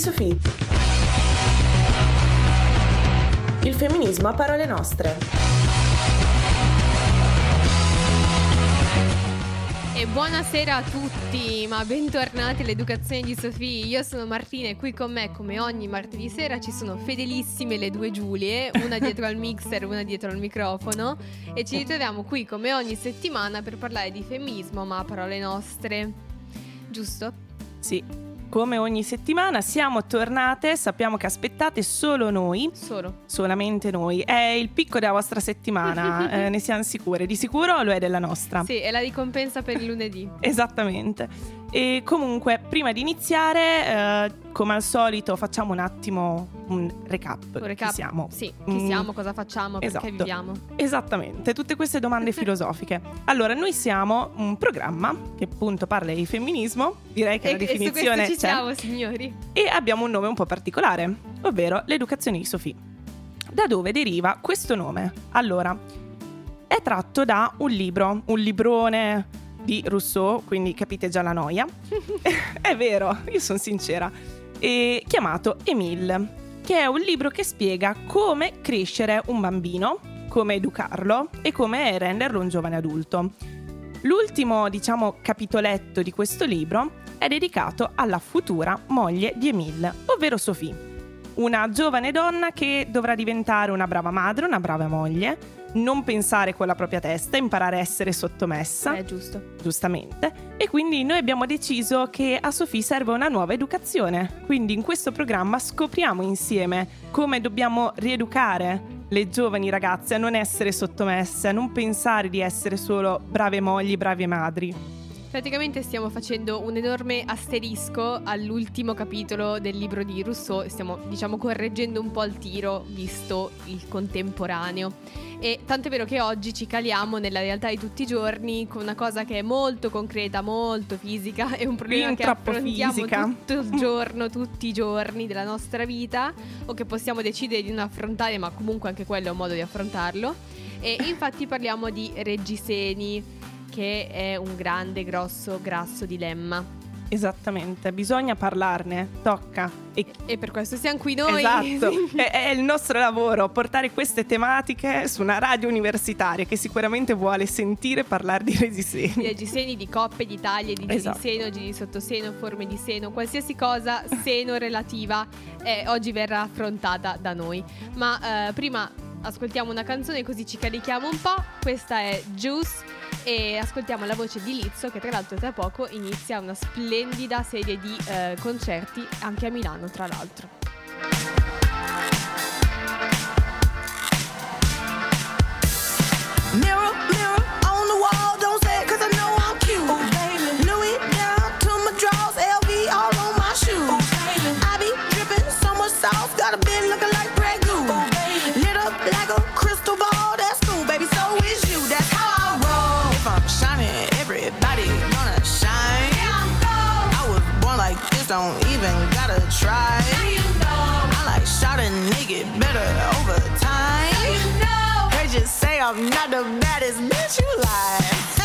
Sofì. Il femminismo a parole nostre. E buonasera a tutti, ma bentornati all'Educazione di Sofì. Io sono Martina e qui con me, come ogni martedì sera, ci sono fedelissime le due Giulie, una dietro al mixer, una dietro al microfono. E ci ritroviamo qui come ogni settimana per parlare di femminismo, ma a parole nostre. Giusto? Sì, come ogni settimana siamo tornate, sappiamo che aspettate solo noi. Solo. Solamente noi. È il picco della vostra settimana, eh, ne siamo sicure. Di sicuro lo è della nostra. Sì, è la ricompensa per il lunedì. Esattamente. E comunque, prima di iniziare, eh, come al solito, facciamo un attimo un recap. Un recap. Chi siamo? Sì, chi mm. siamo, cosa facciamo, esatto. perché viviamo. Esattamente, tutte queste domande filosofiche. Allora, noi siamo un programma che appunto parla di femminismo, direi che e, la definizione e su ci c'è. siamo, signori. E abbiamo un nome un po' particolare, ovvero l'educazione di Sofì. Da dove deriva questo nome? Allora, è tratto da un libro, un librone di Rousseau, quindi capite già la noia. è vero, io sono sincera. E chiamato Emile, che è un libro che spiega come crescere un bambino, come educarlo e come renderlo un giovane adulto. L'ultimo, diciamo, capitoletto di questo libro è dedicato alla futura moglie di Emile, ovvero Sophie, una giovane donna che dovrà diventare una brava madre, una brava moglie, non pensare con la propria testa, imparare a essere sottomessa. È giusto. Giustamente. E quindi noi abbiamo deciso che a Sofì serve una nuova educazione. Quindi in questo programma scopriamo insieme come dobbiamo rieducare le giovani ragazze a non essere sottomesse, a non pensare di essere solo brave mogli, brave madri. Praticamente stiamo facendo un enorme asterisco all'ultimo capitolo del libro di Rousseau, stiamo diciamo correggendo un po' il tiro visto il contemporaneo. E tanto è vero che oggi ci caliamo nella realtà di tutti i giorni con una cosa che è molto concreta, molto fisica, è un problema Fin che affrontiamo fisica. tutto il giorno, tutti i giorni della nostra vita o che possiamo decidere di non affrontare, ma comunque anche quello è un modo di affrontarlo. E infatti parliamo di reggiseni che è un grande, grosso, grasso dilemma. Esattamente, bisogna parlarne, tocca. E, e per questo siamo qui noi. Esatto, è, è, il nostro lavoro, portare queste tematiche su una radio universitaria che sicuramente vuole sentire parlare di regiseni. Di regiseni, di coppe, di taglie, di, esatto. seno, di sottoseno, forme di seno, qualsiasi cosa seno relativa eh, oggi verrà affrontata da noi. Ma eh, prima ascoltiamo una canzone così ci carichiamo un po'. Questa è Juice e ascoltiamo la voce di Lizzo che tra l'altro tra poco inizia una splendida serie di eh, concerti anche a Milano tra l'altro. Mirror, mirror on the wall, don't even gotta try. You know. I like shot a nigga better over time. You know. They just say I'm not the baddest bitch you like.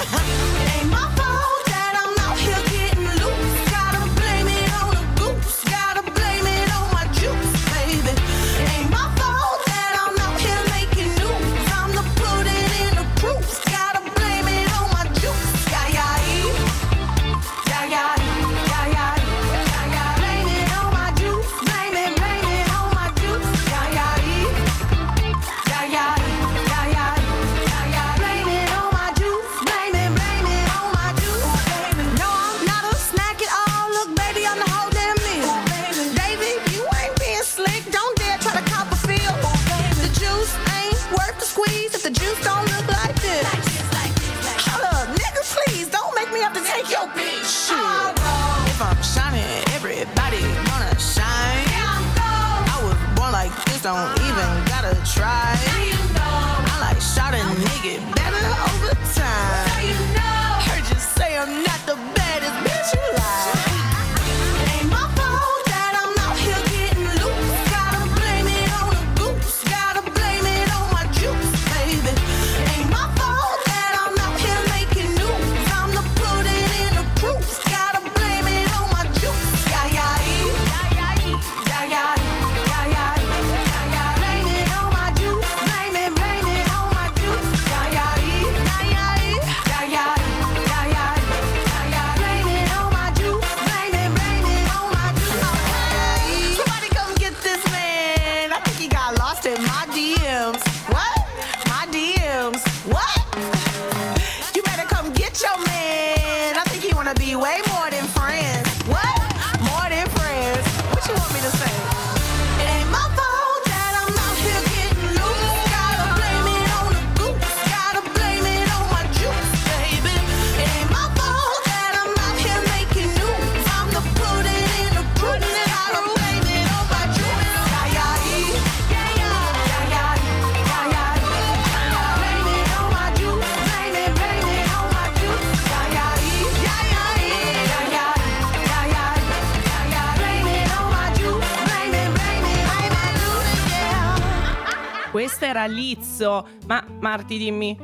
Lizzo. Ma Marti, dimmi,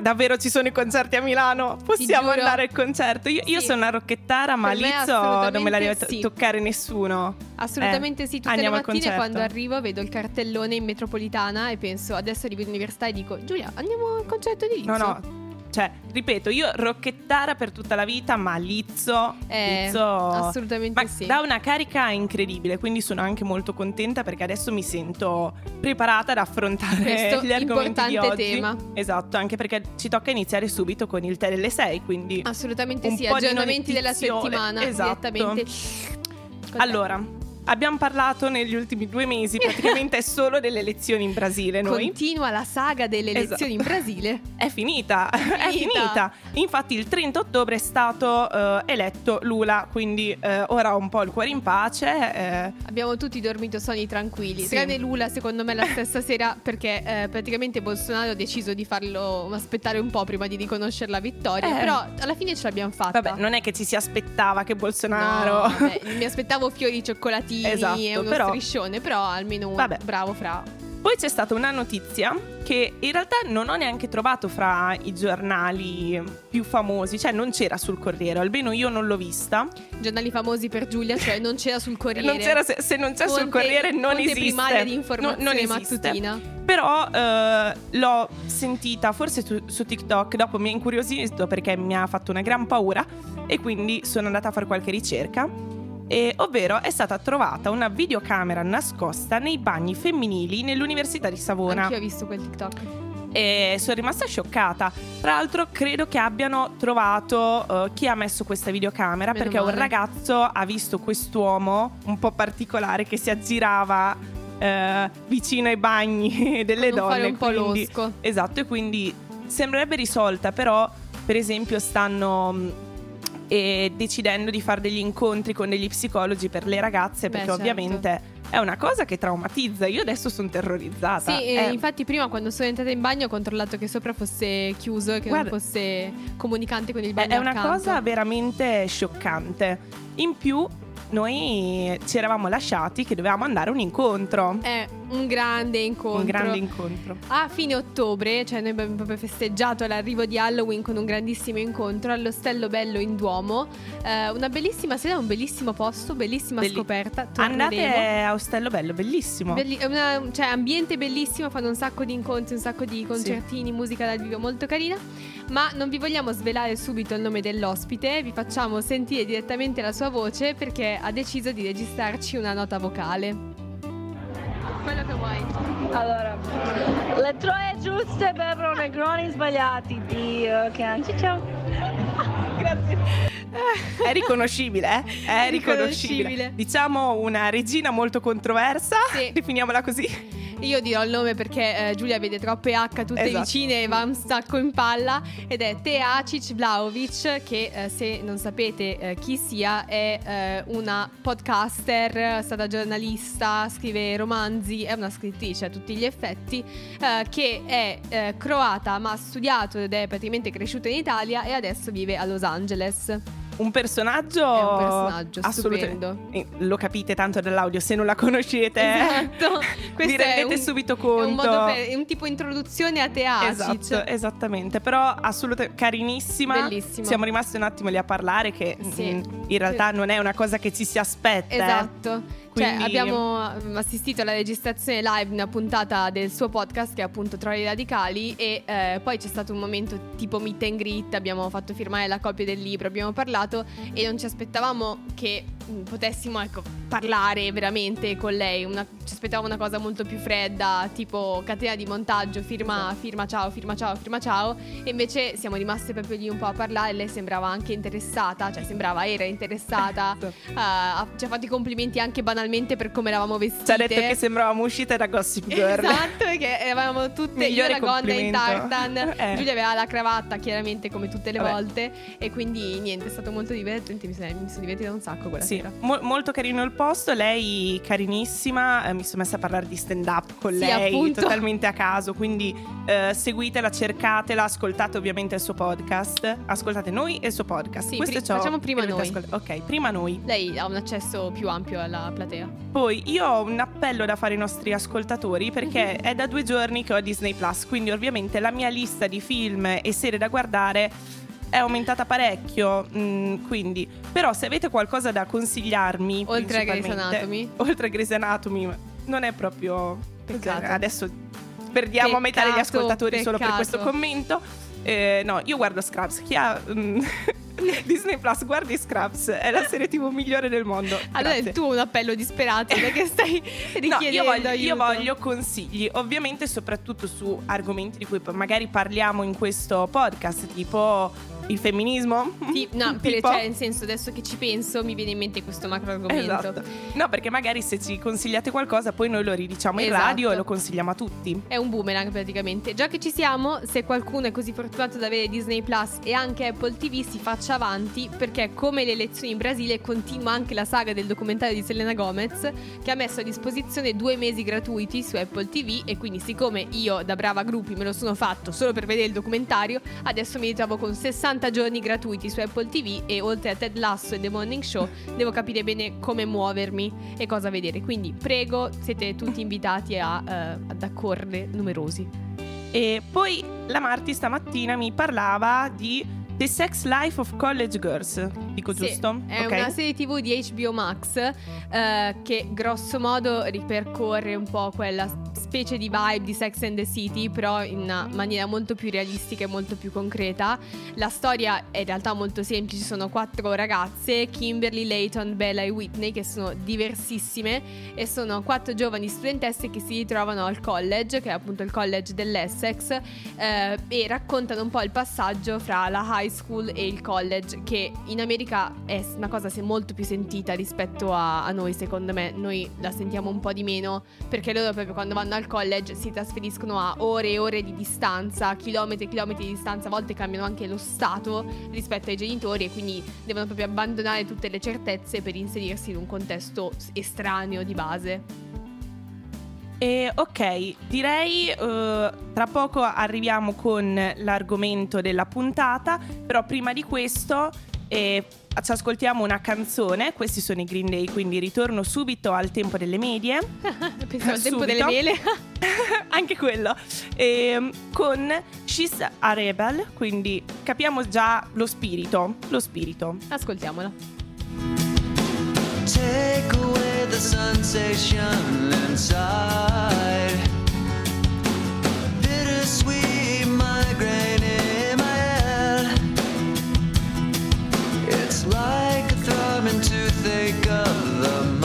davvero ci sono i concerti a Milano? Possiamo andare al concerto? Io, io Sì. sono una rocchettara, ma Lizzo non me la deve sì. toccare nessuno. Assolutamente Eh, sì, tutte le andiamo al mattine quando arrivo vedo il cartellone in metropolitana e penso adesso arrivo all'università e dico Giulia andiamo al concerto di Lizzo. No, no. Cioè, ripeto, io rocchettara per tutta la vita, ma Lizzo, Eh, Lizzo assolutamente ma sì. dà una carica incredibile, quindi sono anche molto contenta perché adesso mi sento preparata ad affrontare Questo gli argomenti di oggi. tema. Esatto, anche perché ci tocca iniziare subito con il tè delle 6, quindi Assolutamente sì, aggiornamenti della settimana Esatto. direttamente. Allora, abbiamo parlato negli ultimi due mesi praticamente solo delle elezioni in Brasile noi. Continua la saga delle elezioni in Brasile. È finita, è finita. finita. Infatti il 30 ottobre è stato eh, eletto Lula, quindi eh, ora ho un po' il cuore in pace. eh, Abbiamo tutti dormito sonni tranquilli. Sì. Tranne Lula, secondo me, la stessa sera, perché eh, praticamente Bolsonaro ha deciso di farlo aspettare un po' prima di riconoscere la vittoria. Eh. Però alla fine ce l'abbiamo fatta. vabbè, non è che ci si aspettava che No, Bolsonaro... vabbè, mi aspettavo fiori, cioccolatini Esatto, e uno però- striscione, però almeno un Vabbè. bravo fra. Poi c'è stata una notizia che in realtà non ho neanche trovato fra i giornali più famosi, cioè non c'era sul Corriere, almeno io non l'ho vista. Giornali famosi per Giulia, cioè non c'era sul Corriere. Non c'era, se, se non c'è sul Fonte- Corriere non fonte esiste. primaria di No- informazione non esiste. mattutina. Però eh, l'ho sentita forse su, su TikTok, dopo mi ha incuriosito perché mi ha fatto una gran paura e quindi sono andata a fare qualche ricerca. E, ovvero è stata trovata una videocamera nascosta nei bagni femminili nell'Università di Savona. Anch'io ho visto quel TikTok. E sono rimasta scioccata. Tra l'altro, credo che abbiano trovato eh, chi ha messo questa videocamera Meno perché un male. ragazzo ha visto quest'uomo un po' particolare che si aggirava eh, vicino ai bagni delle non donne. fare un po' quindi- losco. Esatto, e quindi sembrerebbe risolta, però, per esempio, stanno. Eh, decidendo di fare degli incontri con degli psicologi per le ragazze Beh, perché certo. ovviamente è una cosa che traumatizza. Io adesso sono terrorizzata. Sì, e Eh, infatti prima quando sono entrata in bagno ho controllato che sopra fosse chiuso e che Guarda- non fosse comunicante con il bagno è una accanto. cosa veramente scioccante. In più, noi ci eravamo lasciati che dovevamo andare a un incontro. È un grande incontro. Un grande incontro. A fine ottobre, cioè noi abbiamo proprio festeggiato l'arrivo di Halloween con un grandissimo incontro all'Ostello Bello in Duomo. Eh, una bellissima sera, un bellissimo posto, bellissima Belli- scoperta. Torneremo. Andate a Ostello Bello, bellissimo. Belli- una- cioè, ambiente bellissimo, fanno un sacco di incontri, un sacco di concertini, musica dal vivo molto carina. Ma non vi vogliamo svelare subito il nome dell'ospite, vi facciamo sentire direttamente la sua voce perché ha deciso di registrarci una nota vocale. Quello che vuoi. Allora, le troie giuste bevono negroni sbagliati. Dio, che anci, ciao. Grazie. È riconoscibile, eh? È È riconoscibile. riconoscibile. Diciamo una regina molto controversa, Sì. definiamola così. Io dirò il nome perché eh, Giulia vede troppe H tutte Esatto. vicine e va un sacco in palla ed è Teacic Vlaovic che eh, se non sapete eh, chi sia è eh, una podcaster, è stata giornalista, scrive romanzi, è una scrittrice a tutti gli effetti eh, che è eh, croata ma ha studiato ed è praticamente cresciuta in Italia e adesso vive a Los Angeles. Un personaggio. È un personaggio assolutamente. stupendo. Eh, Lo capite tanto dall'audio, se non la conoscete. Esatto. Vi è rendete un- subito È conto. un, modo per- è un tipo introduzione a Teacic. Esatto, esattamente, però assolutamente carinissima. Bellissima. Siamo rimasti un attimo lì a parlare che Sì. mm, in realtà non è una cosa che ci si aspetta. eh. Esatto. Cioè, Quindi- abbiamo mm, assistito alla registrazione live una puntata del suo podcast che è appunto Troli Radicali e eh, poi c'è stato un momento tipo meet and greet, abbiamo fatto firmare la copia del libro, abbiamo parlato e non ci aspettavamo che potessimo ecco, parlare veramente con lei, Una- ci aspettavamo una cosa molto più fredda, tipo catena di montaggio, firma, Esatto. firma ciao, firma ciao, firma ciao e invece siamo rimaste proprio lì un po' a parlare, lei sembrava anche interessata, cioè sembrava era interessata. Ha- ci ha fatto i complimenti anche banalmente per come eravamo vestite. Ci ha detto che sembravamo uscite da Gossip Girl. Esatto, perché eravamo tutte io Migliore la gonna in tartan. Eh. Giulia aveva la cravatta, chiaramente, come tutte le Vabbè. volte. E quindi niente, è stato molto divertente. Mi sono, mi sono divertita un sacco quella Sì, stasera. Mo- molto carino il posto, lei carinissima, eh, mi sono messa a parlare di stand up con Sì, lei appunto. totalmente a caso, quindi eh, seguitela, cercatela, ascoltate ovviamente il suo podcast, ascoltate noi e il suo podcast. Sì, Questo pri- è ciò facciamo prima noi. ascolt- ok, prima noi. Lei ha un accesso più ampio alla platea. Poi io ho un appello da fare ai nostri ascoltatori perché è da due giorni che ho Disney Plus, quindi ovviamente la mia lista di film e serie da guardare è aumentata parecchio. mm, quindi, però, se avete qualcosa da consigliarmi, Oltre a Grey's Anatomy? oltre a Grey's Anatomy, non è proprio. Peccato. cioè, Adesso perdiamo metà degli Peccato, ascoltatori solo per peccato. questo commento. Eh, no, io guardo Scrubs. Chi ha mm, Disney Plus, guardi Scrubs, è la serie TV migliore del mondo. Allora Grazie. tu un appello disperato perché stai No, richiedendo io voglio, io voglio consigli, ovviamente soprattutto su argomenti di cui magari parliamo in questo podcast, tipo il femminismo. Ti- no, per, cioè, nel senso, adesso che ci penso, mi viene in mente questo macro argomento. Esatto. No, perché magari se ci consigliate qualcosa, poi noi lo ridiciamo in Esatto. radio e lo consigliamo a tutti. È un boomerang praticamente. Già che ci siamo, se qualcuno è così fortunato da avere Disney Plus e anche Apple TV, si faccia avanti perché come le elezioni in Brasile continua anche la saga del documentario di Selena Gomez che ha messo a disposizione due mesi gratuiti su Apple TV e quindi siccome io da brava gruppi me lo sono fatto solo per vedere il documentario, adesso mi ritrovo con 60 giorni gratuiti su Apple TV e oltre a Ted Lasso e The Morning Show devo capire bene come muovermi e cosa vedere. Quindi prego, siete tutti invitati a, eh, ad accorrere numerosi. E poi la Marti stamattina mi parlava di The Sex Life of College Girls. Dico Sì, giusto? È Ok. una serie TV di HBO Max eh, che grosso modo ripercorre un po' quella specie di vibe di Sex and the City, però in maniera molto più realistica e molto più concreta. La storia è in realtà molto semplice, sono quattro ragazze, Kimberly, Layton, Bella e Whitney, che sono diversissime e sono quattro giovani studentesse che si ritrovano al college, che è appunto il college dell'Essex, eh, e raccontano un po' il passaggio fra la high school e il college, che in America è una cosa se molto più sentita rispetto a, a noi, secondo me. Noi la sentiamo un po' di meno, perché loro proprio quando vanno al college si trasferiscono a ore e ore di distanza, chilometri e chilometri di distanza, a volte cambiano anche lo stato rispetto ai genitori e quindi devono proprio abbandonare tutte le certezze per inserirsi in un contesto estraneo di base. E ok, direi eh, tra poco arriviamo con l'argomento della puntata, però prima di questo eh, ci ascoltiamo una canzone, questi sono i Green Day, quindi ritorno subito al tempo delle medie, Pensiamo al tempo delle mele. anche quello, ehm, con She's a Rebel, quindi capiamo già lo spirito, lo spirito. Ascoltiamola. Take away the sensation inside. Bittersweet migraine of the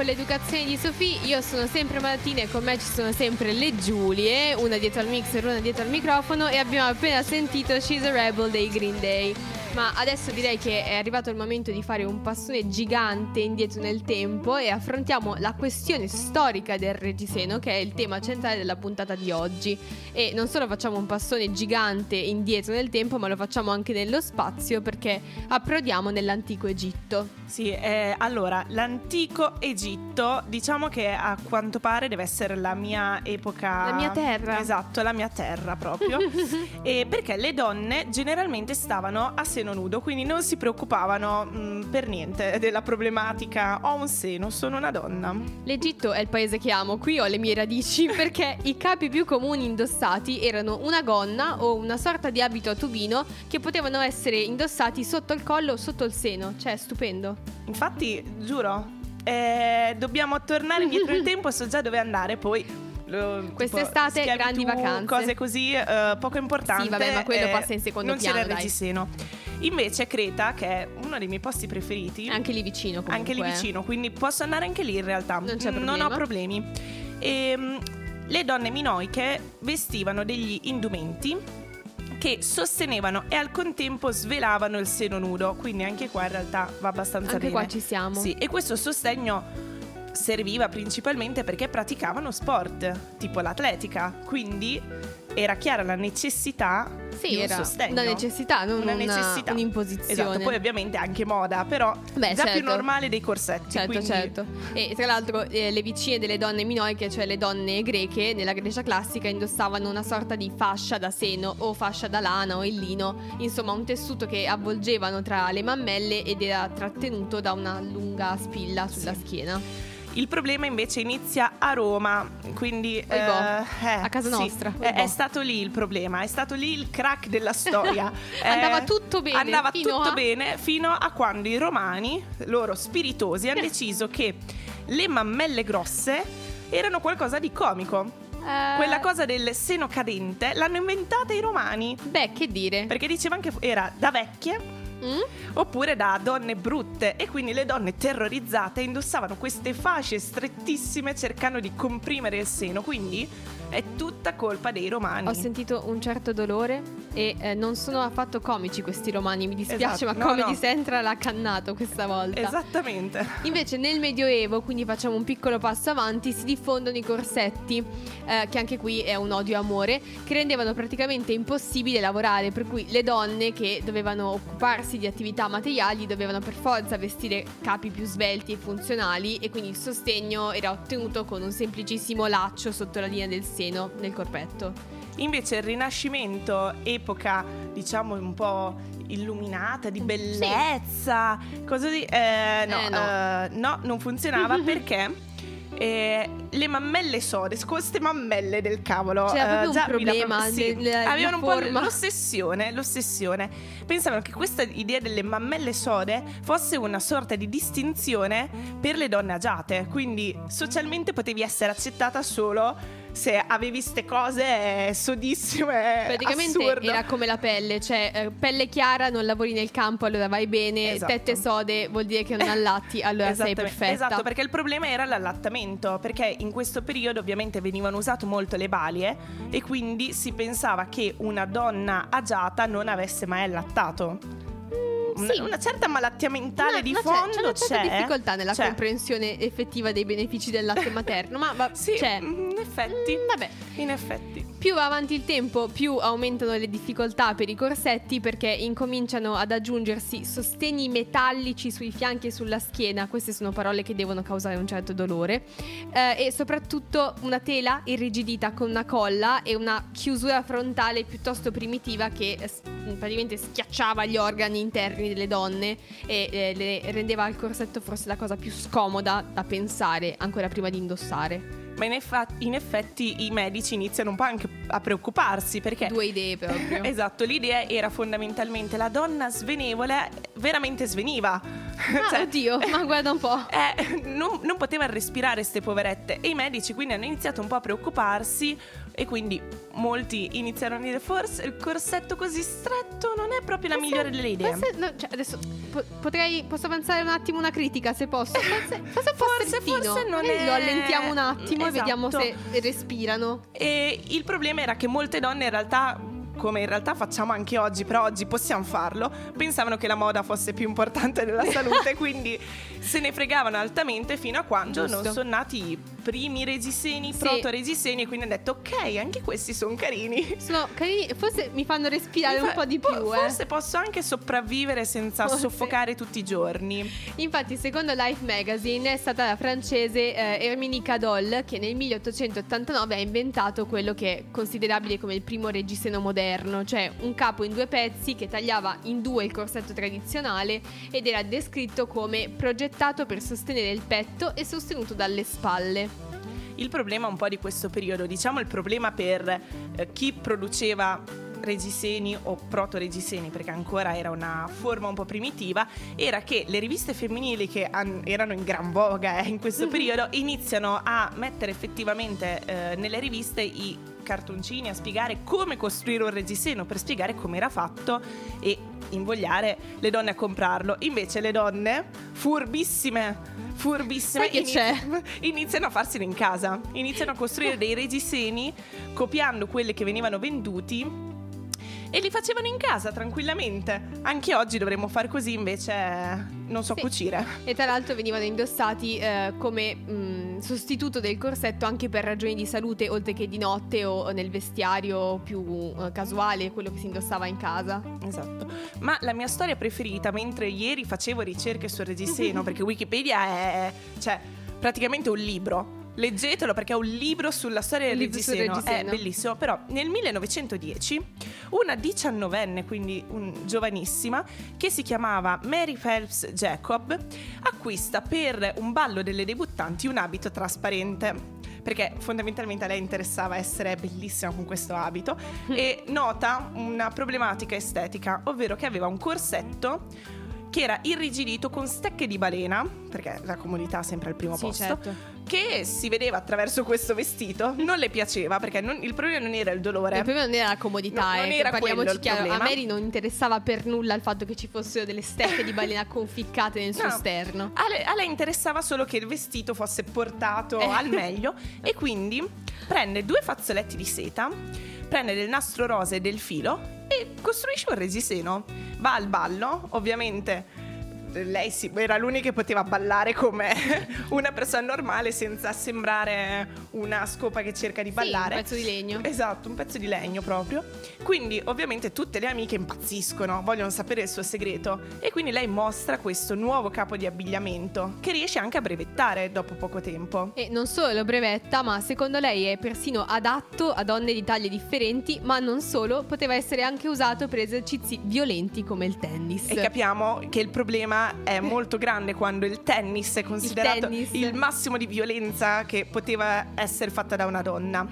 con l'educazione di Sofì. Io sono sempre Martina e con me ci sono sempre le Giulie, una dietro al mixer, una dietro al microfono e abbiamo appena sentito She's a Rebel dei Green Day. Ma adesso direi che è arrivato il momento di fare un passone gigante indietro nel tempo e affrontiamo la questione storica del reggiseno che è il tema centrale della puntata di oggi. E non solo facciamo un passone gigante indietro nel tempo, ma lo facciamo anche nello spazio perché approdiamo nell'antico Egitto. Sì, eh, allora, l'antico Egitto, diciamo che a quanto pare deve essere la mia epoca... La mia terra. Esatto, la mia terra proprio. e perché le donne generalmente stavano a seno nudo, quindi non si preoccupavano mh, per niente della problematica. Ho un seno, sono una donna. L'Egitto è il paese che amo, qui ho le mie radici perché i capi più comuni indossati erano una gonna o una sorta di abito a tubino che potevano essere indossati sotto il collo o sotto il seno, cioè stupendo. Infatti, giuro, eh, dobbiamo tornare indietro nel tempo, so già dove andare, poi... lo- tipo, Quest'estate, schiavitù, grandi vacanze. Cose così, eh, poco importanti. Sì, vabbè, ma quello eh, passa in secondo non piano, c'era il reggiseno. Invece Creta, che è uno dei miei posti preferiti, Anche lì vicino comunque. anche lì vicino, quindi posso andare anche lì in realtà. Non c'è problema. ho problemi. Ehm, le donne minoiche vestivano degli indumenti che sostenevano e al contempo svelavano il seno nudo, quindi anche qua in realtà va abbastanza Anche bene. qua ci siamo. Sì, e questo sostegno serviva principalmente perché praticavano sport, tipo l'atletica, quindi era chiara la necessità Sì, di un sostegno. una necessità, non una una- necessità. un'imposizione. Esatto, poi ovviamente anche moda, però Beh, già più certo. normale dei corsetti. Certo, quindi- certo. E tra l'altro eh, le vicine delle donne minoiche, cioè le donne greche, nella Grecia classica indossavano una sorta di fascia da seno o fascia da lana o il lino, insomma un tessuto che avvolgevano tra le mammelle ed era trattenuto da una lunga spilla sulla schiena. Il problema invece inizia a Roma, quindi eh, eh, a casa sì, nostra, È, oibò. è stato lì il problema, è stato lì il crack della storia. Eh, Andava tutto bene, Andava fino tutto a- bene fino a quando i romani, loro spiritosi, hanno deciso che le mammelle grosse erano qualcosa di comico. Eh, Quella cosa del seno cadente l'hanno inventata i romani. Beh, che dire? Perché dicevano che era da vecchie Mm? oppure da donne brutte e quindi le donne terrorizzate indossavano queste fasce strettissime cercando di comprimere il seno, quindi è tutta colpa dei romani. Ho sentito un certo dolore e eh, non sono affatto comici questi romani, mi dispiace, Esatto, ma no, Comedy no. Central l'ha cannato questa volta. Esattamente. Invece nel Medioevo, quindi facciamo un piccolo passo avanti, si diffondono i corsetti, eh, che anche qui è un odio-amore, che rendevano praticamente impossibile lavorare, per cui le donne che dovevano occuparsi di attività materiali dovevano per forza vestire capi più svelti e funzionali e quindi il sostegno era ottenuto con un semplicissimo laccio sotto la linea del seno nel corpetto. Invece il Rinascimento, epoca diciamo un po' illuminata, di bellezza, così, eh, no, Eh, no. eh, no, non funzionava perché... eh, le mammelle sode, queste mammelle del cavolo, C'era un già dà problema proprio- sì, nella avevano un forma. po' l'ossessione, l'ossessione. Pensavano che questa idea delle mammelle sode fosse una sorta di distinzione per le donne agiate, quindi socialmente potevi essere accettata solo se avevi ste cose sodissime. Praticamente assurdo. era come la pelle, cioè eh, pelle chiara non lavori nel campo, allora vai bene, Esatto. tette sode vuol dire che non allatti, allora sei perfetta. Esatto, perché il problema era l'allattamento, perché in questo periodo ovviamente venivano usate molto le balie e quindi si pensava che una donna agiata non avesse mai allattato. Una, Sì. una certa malattia mentale Una- di c'è- fondo c'è una certa c'è. difficoltà nella C'è. comprensione effettiva dei benefici del latte materno, ma va- Sì, c'è. in effetti. Mm, vabbè. In effetti. Più va avanti il tempo, più aumentano le difficoltà per i corsetti perché incominciano ad aggiungersi sostegni metallici sui fianchi e sulla schiena. Queste sono parole che devono causare un certo dolore. Eh, e soprattutto una tela irrigidita con una colla e una chiusura frontale piuttosto primitiva che eh, praticamente schiacciava gli organi interni delle donne e eh, le rendeva il corsetto forse la cosa più scomoda da pensare ancora prima di indossare. Ma in, effa- in effetti i medici iniziano un po' anche a preoccuparsi perché... Due idee proprio. Esatto, l'idea era fondamentalmente la donna svenevole veramente sveniva. Ah, Cioè, oddio, ma guarda un po'. eh, non, non poteva respirare ste poverette e i medici quindi hanno iniziato un po' a preoccuparsi e quindi molti iniziarono a dire forse il corsetto così stretto non è proprio la migliore delle idee. Forse, no, cioè, adesso po- potrei, posso avanzare un attimo una critica se posso. Forse, forse, Forse- forse non Magari è- Lo allentiamo un attimo e vediamo Esatto. se respirano. E il problema era che molte donne in realtà come in realtà facciamo anche oggi, però oggi possiamo farlo, pensavano che la moda fosse più importante della salute, quindi se ne fregavano altamente fino a quando Giusto. non sono nati primi regiseni, Sì. proto-regiseni e quindi hanno detto ok, anche questi sono carini. Sono carini, forse mi fanno respirare Mi un fa- po' di po- più. eh. Forse posso anche sopravvivere senza Forse. soffocare tutti i giorni. Infatti, secondo Life Magazine, è stata la francese eh, Herminie Cadol che nel 1889 ha inventato quello che è considerabile come il primo reggiseno moderno, cioè un capo in due pezzi che tagliava in due il corsetto tradizionale ed era descritto come progettato per sostenere il petto e sostenuto dalle spalle. Il problema un po' di questo periodo, diciamo il problema per eh, chi produceva regiseni o proto-regiseni, perché ancora era una forma un po' primitiva, era che le riviste femminili che han- erano in gran voga eh, in questo periodo iniziano a mettere effettivamente eh, nelle riviste i cartoncini a spiegare come costruire un reggiseno per spiegare come era fatto e invogliare le donne a comprarlo. Invece le donne, furbissime, furbissime, c'è? iniziano a farsene in casa, iniziano a costruire dei reggiseni copiando quelli che venivano venduti e li facevano in casa tranquillamente. Anche oggi dovremmo fare così, invece non so Sì. cucire. E tra l'altro venivano indossati eh, come mh, sostituto del corsetto anche per ragioni di salute, oltre che di notte o nel vestiario più eh, casuale, quello che si indossava in casa. Esatto. Ma la mia storia preferita, mentre ieri facevo ricerche sul reggiseno, perché Wikipedia è cioè, praticamente un libro. Leggetelo perché è un libro sulla storia del sul reggiseno. È reggiseno. bellissimo. Però nel 1910 una diciannovenne, quindi un- giovanissima, che si chiamava Mary Phelps Jacob, acquista per un ballo delle debuttanti un abito trasparente. Perché fondamentalmente a lei interessava essere bellissima con questo abito e nota una problematica estetica, ovvero che aveva un corsetto che era irrigidito con stecche di balena, perché la comodità è sempre al primo Sì, posto, certo. Che si vedeva attraverso questo vestito, non le piaceva perché non- il problema non era il dolore. Il problema non era la comodità, No, non eh, era parliamoci quello il chiaro. A. Mary non interessava per nulla il fatto che ci fossero delle stecche di balena conficcate nel suo No. sterno. A lei, a lei interessava solo che il vestito fosse portato Eh. al meglio e quindi prende due fazzoletti di seta, prende del nastro rosa e del filo e costruisce un reggiseno. Va al ballo, ovviamente lei sì, era l'unica che poteva ballare come una persona normale senza sembrare una scopa che cerca di ballare. un pezzo di legno. Esatto, un pezzo di legno proprio. Quindi ovviamente tutte le amiche impazziscono, vogliono sapere il suo segreto e quindi lei mostra questo nuovo capo di abbigliamento che riesce anche a brevettare dopo poco tempo. E non solo lo brevetta, ma secondo lei è persino adatto a donne di taglie differenti, ma non solo, poteva essere anche usato per esercizi violenti come il tennis. E capiamo che il problema è molto grande quando il tennis è considerato il, tennis. massimo di violenza che poteva essere fatta da una donna.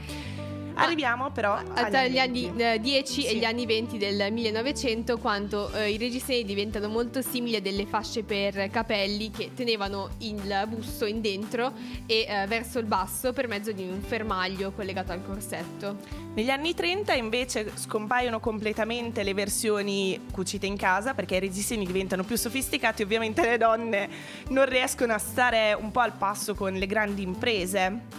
Arriviamo però Tra gli anni venti. eh, 10 e Sì. gli anni 20 del 1900, quando eh, i reggiseni diventano molto simili a delle fasce per capelli che tenevano il busto in dentro e eh, verso il basso per mezzo di un fermaglio collegato al corsetto. Negli anni 30 invece scompaiono completamente le versioni cucite in casa perché i reggiseni diventano più sofisticati, ovviamente le donne non riescono a stare un po' al passo con le grandi imprese.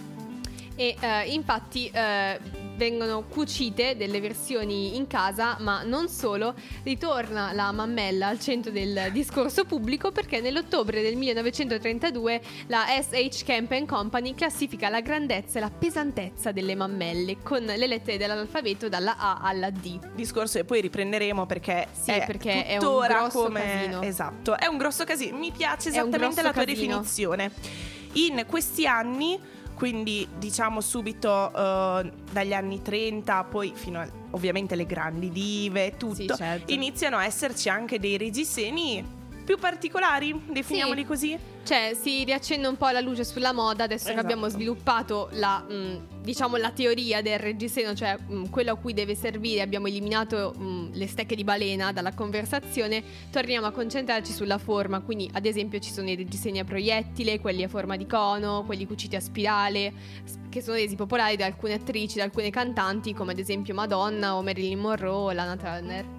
E eh, infatti eh, vengono cucite delle versioni in casa, ma non solo, ritorna la mammella al centro del discorso pubblico perché nell'ottobre del 1932 la SH Camp Company classifica la grandezza e la pesantezza delle mammelle con le lettere dell'alfabeto dalla A alla D. Discorso che poi riprenderemo perché Sì, è perché è un grosso come... casino. Esatto, è un grosso casino. Mi piace esattamente la tua casino. definizione. In questi anni, quindi diciamo subito eh, dagli anni 30, poi fino a ovviamente le grandi dive, tutto, Sì, certo. iniziano a esserci anche dei reggiseni più particolari, definiamoli Sì. così. Cioè, si riaccende un po' la luce sulla moda adesso che Esatto. abbiamo sviluppato la, mh, diciamo, la teoria del reggiseno, cioè mh, quello a cui deve servire. Abbiamo eliminato mh, le stecche di balena dalla conversazione. Torniamo a concentrarci sulla forma. Quindi, ad esempio, ci sono i reggiseni a proiettile, quelli a forma di cono, quelli cuciti a spirale, che sono resi popolari da alcune attrici, da alcune cantanti, come ad esempio Madonna o Marilyn Monroe o Lana Turner.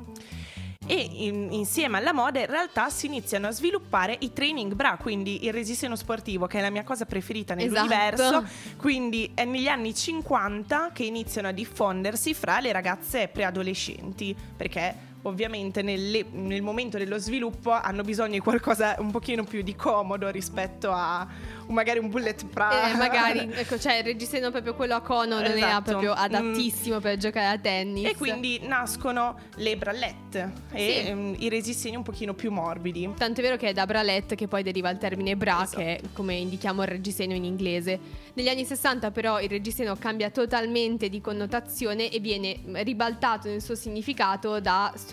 E in- insieme alla moda in realtà si iniziano a sviluppare i training bra, quindi il resisteno sportivo, che è la mia cosa preferita nell'universo. Esatto. Quindi è negli anni 50 che iniziano a diffondersi fra le ragazze preadolescenti, perché ovviamente nelle- nel momento dello sviluppo hanno bisogno di qualcosa un pochino più di comodo rispetto a magari un bullet bra. Eh, magari, ecco, cioè il reggiseno proprio quello a cono non era Esatto. proprio adattissimo per giocare a tennis. E quindi nascono le bralette e Sì. ehm, i resisteni un pochino più morbidi. Tanto è vero che è da bralette che poi deriva il termine bra, Esatto. che è come indichiamo il reggiseno in inglese. Negli anni 60 però il reggiseno cambia totalmente di connotazione e viene ribaltato nel suo significato da strumento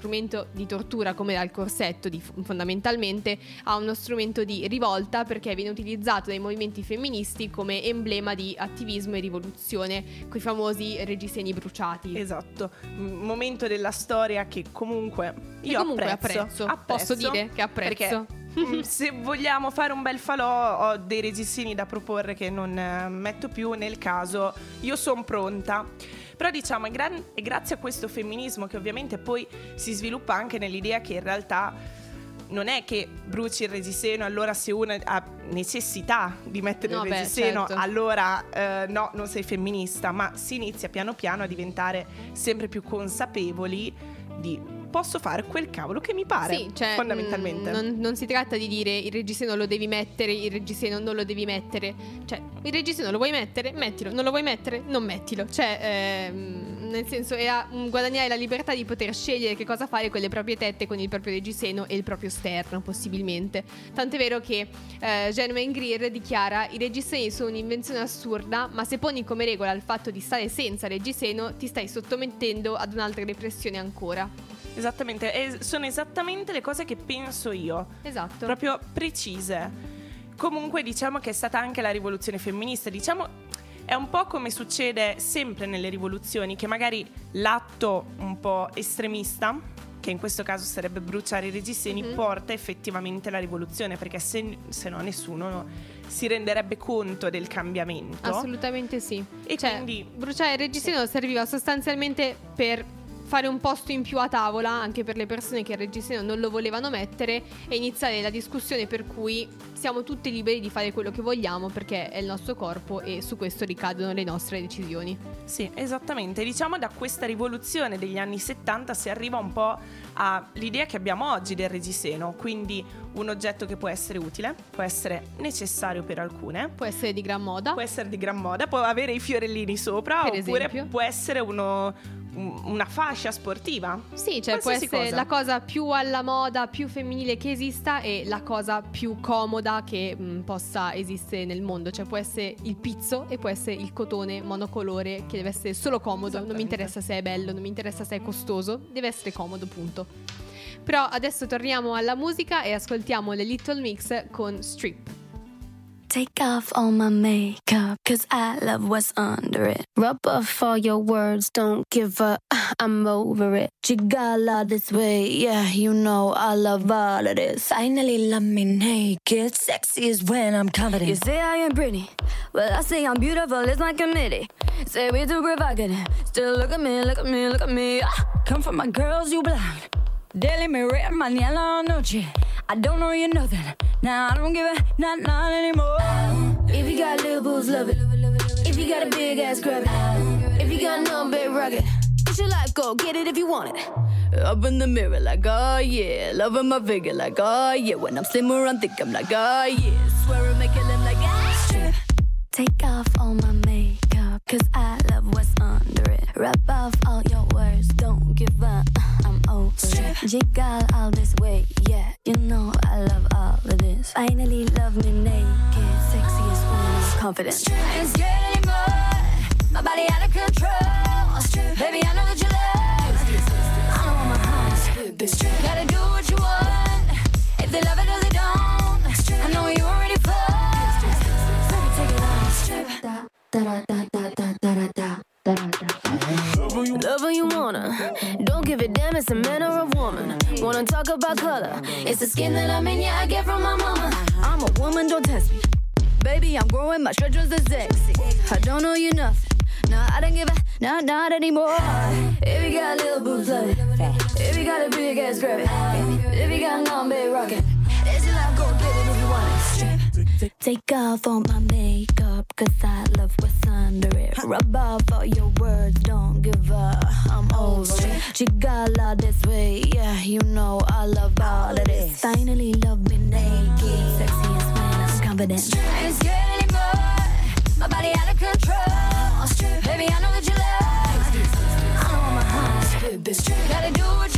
di tortura come dal corsetto di- fondamentalmente a uno strumento di rivolta perché viene utilizzato dai movimenti femministi come emblema di attivismo e rivoluzione, quei famosi reggiseni bruciati. Esatto, momento della storia che comunque io comunque apprezzo, apprezzo. Posso dire che apprezzo. Mm, se vogliamo fare un bel falò ho dei registrini da proporre che non eh, metto più nel caso io sono pronta. Però diciamo è, gran- è grazie a questo femminismo che ovviamente poi si sviluppa anche nell'idea che in realtà non è che bruci il reggiseno, allora se uno ha necessità di mettere No, il beh, reggiseno, certo. allora eh, no, non sei femminista, ma si inizia piano piano a diventare sempre più consapevoli di posso fare quel cavolo che mi pare, Sì, cioè, fondamentalmente. mm, non, non si tratta di dire il reggiseno lo devi mettere, il reggiseno non lo devi mettere. Cioè, il reggiseno lo vuoi mettere? Mettilo. Non lo vuoi mettere? Non mettilo. Cioè, ehm, nel senso, è a mm, guadagnare la libertà di poter scegliere che cosa fare con le proprie tette, con il proprio reggiseno e il proprio sterno, possibilmente. Tant'è vero che eh, Genuine Greer dichiara: I reggiseni sono un'invenzione assurda, ma se poni come regola il fatto di stare senza reggiseno, ti stai sottomettendo ad un'altra repressione ancora. Esattamente, e sono esattamente le cose che penso io, Esatto. proprio precise. Comunque diciamo che è stata anche la rivoluzione femminista, diciamo è un po' come succede sempre nelle rivoluzioni, che magari l'atto un po' estremista, che in questo caso sarebbe bruciare i reggiseni, Mhm. porta effettivamente alla rivoluzione, perché se, se no nessuno si renderebbe conto del cambiamento. Assolutamente sì. E cioè, quindi- bruciare il reggiseno serviva sostanzialmente per fare un posto in più a tavola anche per le persone che il reggiseno non lo volevano mettere e iniziare la discussione per cui siamo tutti liberi di fare quello che vogliamo perché è il nostro corpo e su questo ricadono le nostre decisioni. Sì, esattamente. Diciamo da questa rivoluzione degli anni 70 si arriva un po' all'idea che abbiamo oggi del reggiseno, quindi un oggetto che può essere utile, può essere necessario per alcune, Può essere di gran moda. può essere di gran moda, può avere i fiorellini sopra Per oppure esempio. può essere uno- un- una fascia sportiva. Sì, cioè può essere cosa. la cosa più alla moda, più femminile che esista e la cosa più comoda che mh, possa esistere nel mondo. Cioè può essere il pizzo e può essere il cotone monocolore che deve essere solo comodo. Non mi interessa se è bello, non mi interessa se è costoso, deve essere comodo, punto. Però adesso torniamo alla musica e ascoltiamo le Little Mix con Strip. Take off all my makeup, cause I love what's under it. Rub off all your words, don't give up, I'm over it. Jigala this way, yeah, you know I love all of this. Finally, love me naked, sexy is when I'm confident. You say I am pretty, well I say I'm beautiful, it's my committee. Say we too provocative, still look at me, look at me, look at me. Ah, come from my girls, you blind. Daily me red, mañana noche. I don't know you nothing. Now I don't give a not not anymore. If you got little boobs, love it. If you got a big ass, grab it. If you got no big rugged, push your life, go get it if you want it. Up in the mirror, like, oh yeah. Loving my figure, like, oh yeah. When I'm slimmer, I'm thick, I'm like, oh yeah. Swear I'm making them like, ah. Strip. Take off all my makeup, cause I love what's under it. Rub off all your words, don't give up, I'm over it. Jiggle all this way, yeah, you know I love all of this. Finally love me naked, sexiest when I'm confident. Ain't scared anymore. My body out of control. Baby, I know what you love. I know I'm a high. Gotta do Love who you wanna. Don't give a damn, it's a man or a woman. Wanna talk about color? It's the skin that I'm in, yeah, I get from my mama. I'm a woman, don't test me. Baby, I'm growing, my stretch was a sexy. I don't know you nothing. No, I don't give a not not anymore. If you got little boobs, love it. If you got a big ass, grab it. If you got long bed, rock it. It's your life, go get it if you want it. Take off all my makeup cause I love what's under it. Rub off all your words, don't give up, I'm over it. All this way, yeah, you know I love all of this. Finally love me naked, sexiest when I'm confident. Ain't scared anymore. My body out of control. Baby, I know what you love. I know a high. Gotta do what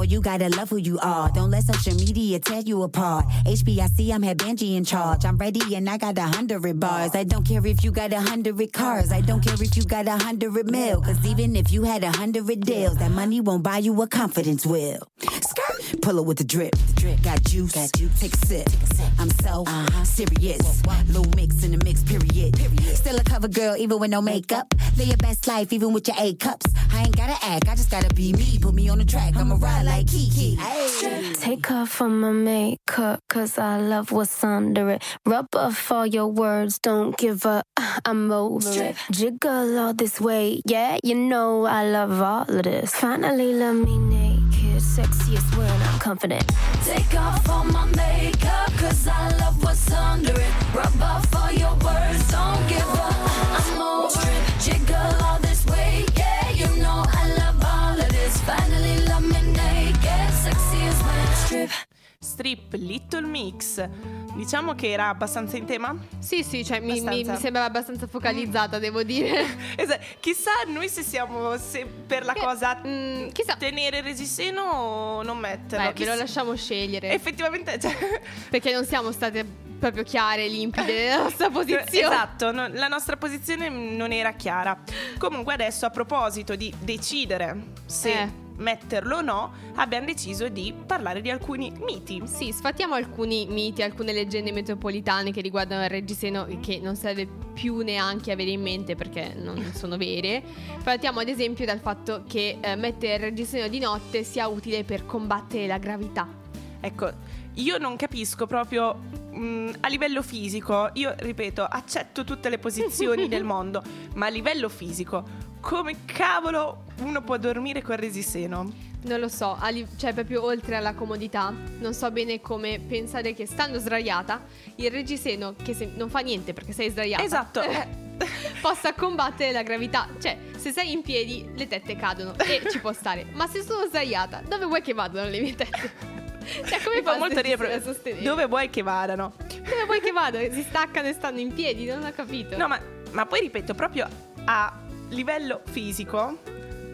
All, you gotta love who you are. Don't let social media tear you apart. HBIC, I'm head Benji in charge. I'm ready and I got a hundred bars. I don't care if you got a hundred cars. I don't care if you got a hundred mil. Cause even if you had a hundred deals, that money won't buy you a confidence wheel. Skirt, pull it with the drip. drip. Got juice, got juice. Take a sip. I'm so uh-huh. serious. Low mix in the mix, period. Still a cover girl, even with no makeup. Live your best life, even with your A cups. I ain't gotta act, I just gotta be me. Put me on the track, I'ma ride like Kiki. Hey. Take off all my makeup, cause I love what's under it. Rub off all your words, don't give up, I'm over it. Jiggle all this way, yeah, you know I love all of this. Finally, love me naked, sexiest when I'm confident. Take off all my makeup, cause I love what's under it. Rub off all your words, don't give up. Strip Little Mix. Diciamo che era abbastanza in tema. Sì, sì, cioè mi, mi, mi sembrava abbastanza focalizzata, devo dire. Esatto. Chissà noi se siamo se per la Che- cosa mm, chissà. tenere il reggiseno o non metterlo. Beh, ve lo lasciamo scegliere. Effettivamente, cioè, Perché non siamo state proprio chiare, limpide nella nostra posizione. Esatto, no- la nostra posizione non era chiara. Comunque adesso a proposito di decidere se Eh. Metterlo o no, abbiamo deciso di parlare di alcuni miti. Sì, sfatiamo alcuni miti, alcune leggende metropolitane che riguardano il reggiseno che non serve più neanche avere in mente perché non sono vere. Partiamo ad esempio dal fatto che eh, mettere il reggiseno di notte sia utile per combattere la gravità. Ecco, io non capisco proprio mh, a livello fisico, io ripeto, accetto tutte le posizioni del mondo, ma a livello fisico, come cavolo uno può dormire col resiseno? Non lo so, cioè proprio oltre alla comodità, non so bene come pensare che stando sdraiata, il reggiseno, che se- non fa niente perché sei sdraiata, Esatto. eh, possa combattere la gravità. Cioè, se sei in piedi, le tette cadono e ci può stare. Ma se sono sdraiata, dove vuoi che vadano le mie tette? Cioè, come Mi fa molto ridere sostenere? Dove vuoi che vadano? Dove vuoi che vadano? Si staccano e stanno in piedi, non ho capito. No, ma, ma poi ripeto, proprio a livello fisico,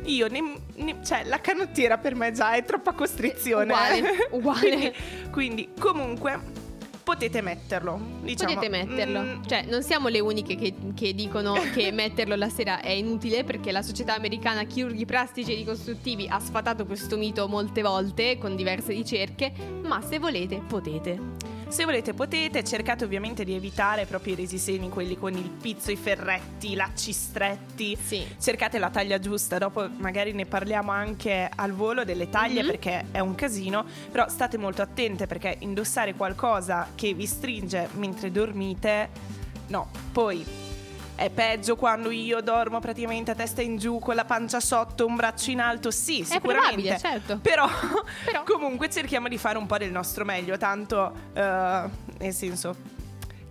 io ne- ne- cioè la canottiera per me già è troppa costrizione. Uguale, uguale. quindi, quindi, comunque potete metterlo. Diciamo. Potete metterlo. Mm, Cioè, non siamo le uniche che, che dicono che metterlo la sera è inutile perché la società americana chirurghi plastici e ricostruttivi ha sfatato questo mito molte volte con diverse ricerche, ma se volete potete. Se volete potete, cercate ovviamente di evitare proprio i resiseni, quelli con il pizzo, i ferretti, i lacci stretti. Sì. Cercate la taglia giusta, dopo magari ne parliamo anche al volo delle taglie Mhm. perché è un casino, però state molto attente perché indossare qualcosa che vi stringe mentre dormite, no, poi è peggio quando io dormo praticamente a testa in giù con la pancia sotto, un braccio in alto, sì, È sicuramente. probabile, certo. Però, Però- comunque cerchiamo di fare un po' del nostro meglio, tanto eh, nel senso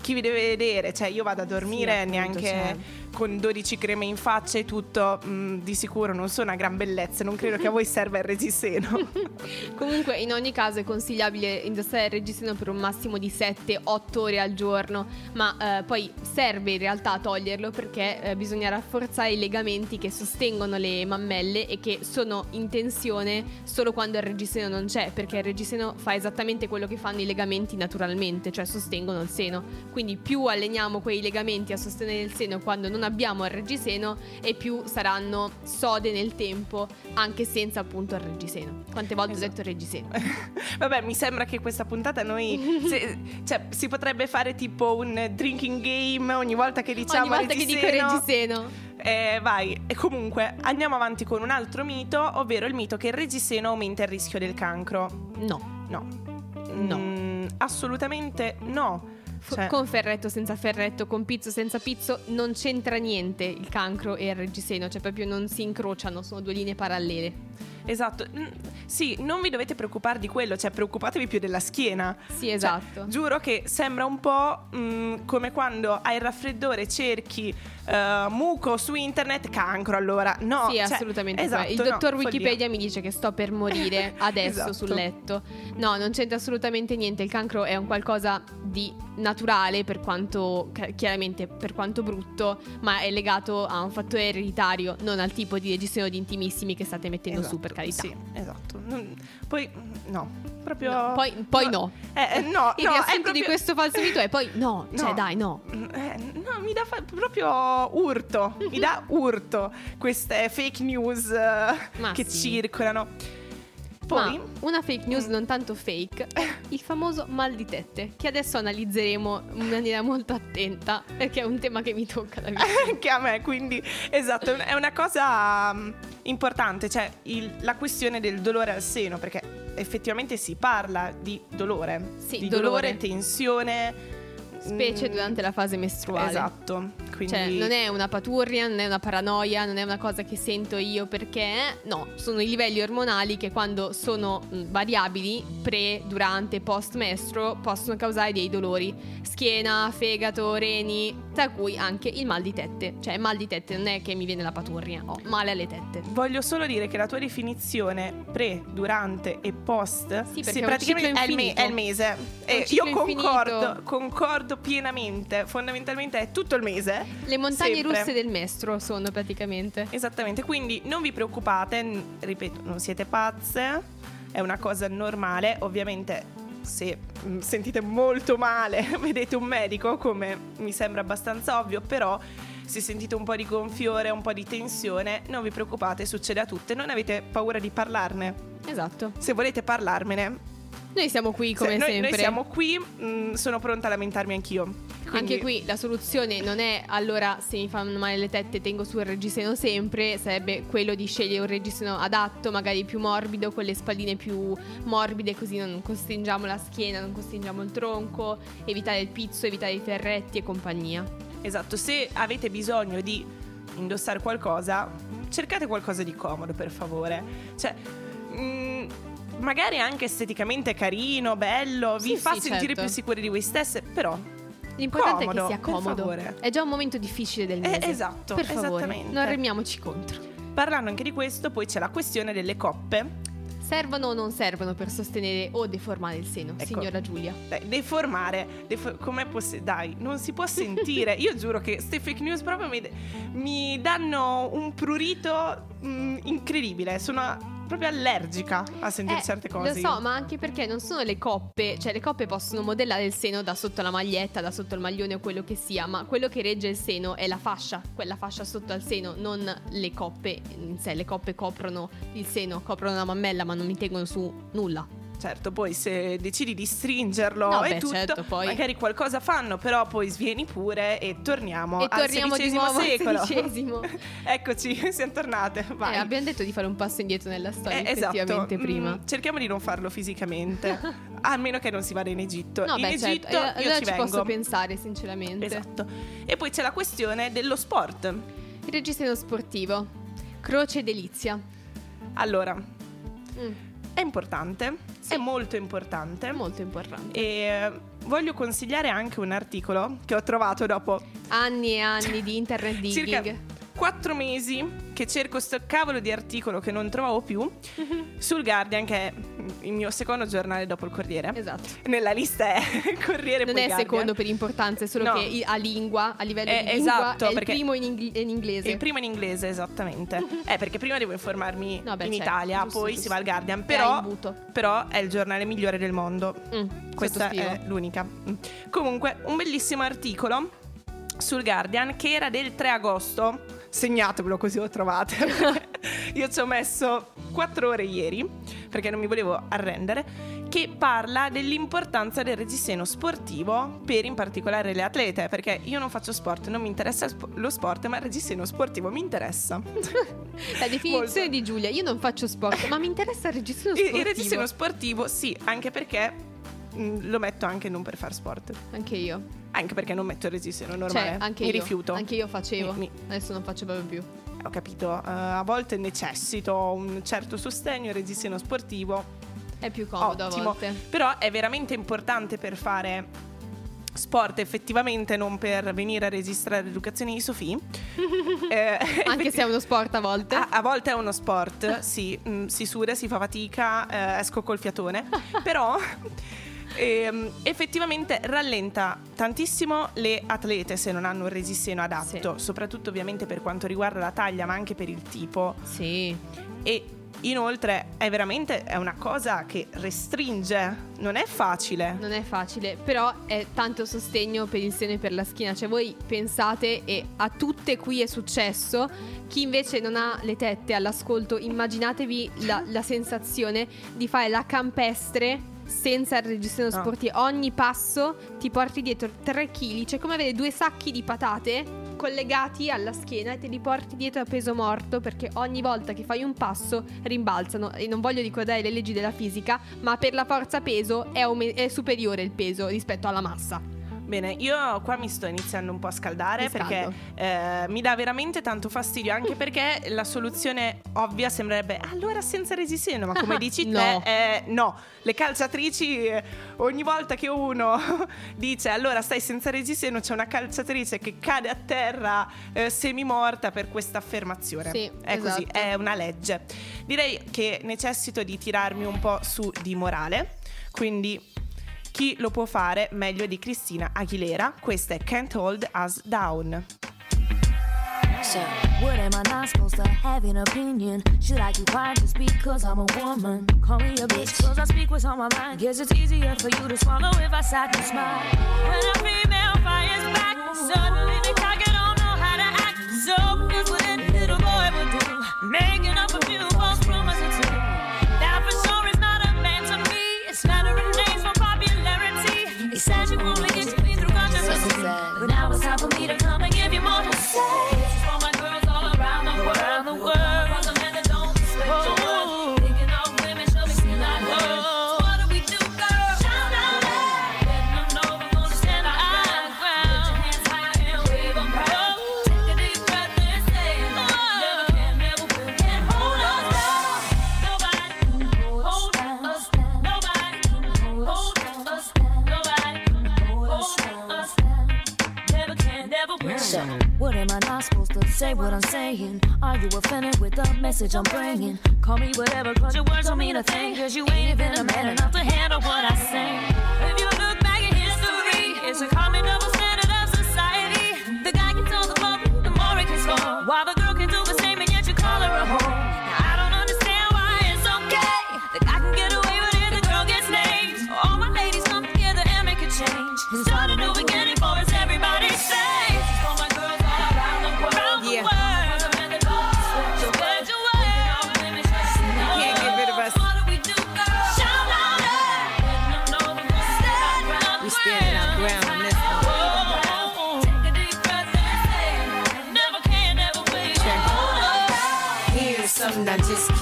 chi vi deve vedere, cioè io vado a dormire appunto, neanche cioè. Con 12 creme in faccia e tutto, mm, di sicuro non sono una gran bellezza, non credo che a voi serva il reggiseno. Comunque, in ogni caso, è consigliabile indossare il reggiseno per un massimo di 7-8 ore al giorno. Ma eh, poi serve in realtà toglierlo perché eh, bisogna rafforzare i legamenti che sostengono le mammelle e che sono in tensione solo quando il reggiseno non c'è. Perché il reggiseno fa esattamente quello che fanno i legamenti naturalmente, cioè sostengono il seno. Quindi, più alleniamo quei legamenti a sostenere il seno quando non abbiamo il reggiseno, e più saranno sode nel tempo, anche senza appunto il reggiseno. Quante volte ho detto reggiseno? Vabbè, mi sembra che questa puntata noi. se- cioè, si potrebbe fare tipo un drinking game ogni volta che diciamo Ogni volta che dico reggiseno. reggiseno. Eh, vai, e comunque andiamo avanti con un altro mito, ovvero il mito che il reggiseno aumenta il rischio del cancro. No. No. No. Mm, assolutamente no. Cioè, Con ferretto, senza ferretto, con pizzo, senza pizzo, non c'entra niente il cancro e il reggiseno, cioè proprio non si incrociano, sono due linee parallele. Esatto. Mm, Sì, non vi dovete preoccupare di quello, cioè preoccupatevi più della schiena. Sì, Cioè, esatto. giuro che sembra un po' mm, come quando hai il raffreddore, cerchi eh, muco su internet, cancro allora. No, sì, cioè, assolutamente. esatto, il no, dottor follia. Wikipedia mi dice che sto per morire adesso Esatto. sul letto. No, non c'entra assolutamente niente. Il cancro è un qualcosa di naturale, per quanto chiaramente per quanto brutto, ma è legato a un fattore ereditario, non al tipo di reggiseno di intimissimi che state mettendo su, per carità. Sì, esatto. Poi, no, proprio... No, poi, poi no. Eh, eh, no, Il no, riassunto proprio- di questo falso mito è poi no, cioè No. dai, no. Eh, no, mi dà fa- proprio urto, mi dà urto queste fake news eh, Ma che sì. circolano. Poi, Ma una fake news non tanto fake il famoso mal di tette, che adesso analizzeremo in maniera molto attenta, perché è un tema che mi tocca da anche a me, quindi esatto, è una cosa mm, importante, cioè il- la questione del dolore al seno, perché effettivamente si parla di dolore, Sì, di dolore. tensione, Specie mm, durante la fase mestruale. Esatto, quindi Cioè, non è una paturria, non è una paranoia, non è una cosa che sento io perché no, sono i livelli ormonali che quando sono mh, variabili, pre, durante, post mestro, possono causare dei dolori. Schiena, fegato, reni, tra cui anche il mal di tette. Cioè, mal di tette non è che mi viene la paturria, ho male alle tette. Voglio solo dire che la tua definizione pre, durante e post Sì, perché sì, è praticamente è il, me- è il mese. E io concordo, infinito. concordo pienamente. Fondamentalmente è tutto il mese. Le montagne Sempre. russe del mestro sono praticamente. Esattamente, quindi non vi preoccupate, ripeto, non siete pazze, è una cosa normale, ovviamente se mm, sentite molto male vedete un medico, come mi sembra abbastanza ovvio, però se sentite un po' di gonfiore, un po' di tensione, non vi preoccupate, succede a tutte, non avete paura di parlarne. Esatto. Se volete parlarmene, Noi siamo qui come se- noi, sempre. noi siamo qui, mm, sono pronta a lamentarmi anch'io. Quindi- Anche qui la soluzione non è allora se mi fanno male le tette tengo sul reggiseno sempre, sarebbe quello di scegliere un reggiseno adatto, magari più morbido, con le spalline più morbide così non costringiamo la schiena, non costringiamo il tronco, evitare il pizzo, evitare i ferretti e compagnia. Esatto, se avete bisogno di indossare qualcosa, cercate qualcosa di comodo, per favore. Cioè, mm, magari anche esteticamente carino, bello, vi Sì, fa sì, sentire certo. più sicuri di voi stesse, però L'importante è Comodo, che sia comodo. È già un momento difficile del Eh, mese. esatto, Per favore, non remiamoci contro. parlando anche di questo, poi c'è la questione delle coppe. Servono o non servono per sostenere o deformare il seno, Ecco. signora Giulia? Dai, deformare, defo- com'è possibile? Dai, non si può sentire. Io giuro che queste fake news proprio mi, mi danno un prurito mm, incredibile. Sono proprio allergica a sentire Eh, certe cose. Lo so, ma anche perché non sono le coppe, cioè le coppe possono modellare il seno da sotto la maglietta, da sotto il maglione o quello che sia, ma quello che regge il seno è la fascia, quella fascia sotto al seno, non le coppe in sé. Le coppe coprono il seno, coprono la mammella, ma non mi tengono su nulla. Certo, poi se decidi di stringerlo No, e beh, tutto, certo, poi. magari qualcosa fanno, però poi svieni pure e torniamo E al torniamo di XVI al secolo. XVI. Eccoci, siamo tornate. Eh, abbiamo detto di fare un passo indietro nella storia, Eh, esatto. effettivamente, Mm, prima. cerchiamo di non farlo fisicamente, a meno che non si vada in Egitto. No, in beh, Egitto certo. eh, io allora ci ci posso pensare, sinceramente. Esatto. E poi c'è la questione dello sport. Il registro sportivo. Croce delizia. Allora, Mm, è importante, Sì. è molto importante. molto importante. E eh, voglio consigliare anche un articolo che ho trovato dopo Anni e anni di internet circa digging. Quattro mesi che cerco sto cavolo di articolo che non trovavo più sul Guardian, che è il mio secondo giornale dopo il Corriere. Esatto. Nella lista è Corriere Non è Guardian. secondo per importanza, è solo No. che a lingua, a livello Eh, di lingua, esatto, è il primo in, ingl- in inglese. Il primo in inglese, esattamente. eh, perché prima devo informarmi No, beh, in certo, Italia, giusto, poi giusto. si va al Guardian. Però, però è il giornale migliore del mondo. Mm, Questa è l'unica. Mm. Comunque, un bellissimo articolo sul Guardian che era del 3 agosto. Segnatevelo così lo trovate. Io ci ho messo 4 ore ieri perché non mi volevo arrendere. Che parla dell'importanza del reggiseno sportivo per in particolare le atlete. Perché io non faccio sport, non mi interessa lo sport, ma il reggiseno sportivo mi interessa. La definizione Molto. di Giulia, io non faccio sport, ma mi interessa il registro Il, sportivo. il reggiseno sportivo, sì, anche perché lo metto anche non per fare sport. Anche io. Anche perché non metto il reggiseno normale. Cioè, anche mi io. rifiuto. Anche io facevo. Mi- Adesso non faccio proprio più. Ho capito, eh, a volte necessito un certo sostegno, il reggiseno sportivo. È più comodo Ottimo. a volte. Però è veramente importante per fare sport effettivamente, non per venire a registrare l'educazione di Sofì. Eh, Anche se è uno sport a volte. A, a volte è uno sport, sì, mm, si suda, si fa fatica, eh, esco col fiatone, però ehm, effettivamente rallenta tantissimo le atlete se non hanno un reggiseno adatto, soprattutto ovviamente per quanto riguarda la taglia, ma anche per il tipo. Sì. E inoltre è veramente è una cosa che restringe, non è facile. Non è facile, però è tanto sostegno per il seno e per la schiena. Cioè, voi pensate, e a tutte qui è successo, chi invece non ha le tette all'ascolto, immaginatevi la, la sensazione di fare la campestre senza il reggiseno No. sportivo. Ogni passo ti porti dietro 3 kg, cioè come avere due sacchi di patate collegati alla schiena e te li porti dietro a peso morto perché ogni volta che fai un passo rimbalzano e non voglio ricordare le leggi della fisica ma per la forza peso è, aume- è superiore il peso rispetto alla massa Bene, io qua mi sto iniziando un po' a scaldare Mi perché eh, mi dà veramente tanto fastidio, anche perché la soluzione ovvia sembrerebbe allora senza resiseno, ma come dici No. te, eh, no, le calciatrici eh, ogni volta che uno dice allora stai senza resiseno c'è una calciatrice che cade a terra eh, semimorta per questa affermazione. Sì, è così, esatto. è una legge. Direi che necessito di tirarmi un po' su di morale, quindi chi lo può fare meglio di Cristina Aguilera? Questa è Can't Hold Us Down. So, what am I not supposed to have an opinion? Should I keep quiet just because I'm a woman? Call me a bitch cause I speak what's on my mind. Guess it's easier for you to swallow if I sat and smile. When a female fires back, suddenly the message I'm bringing? Call me whatever, your words don't mean a thing. Cause you ain't even a man enough to handle what I say.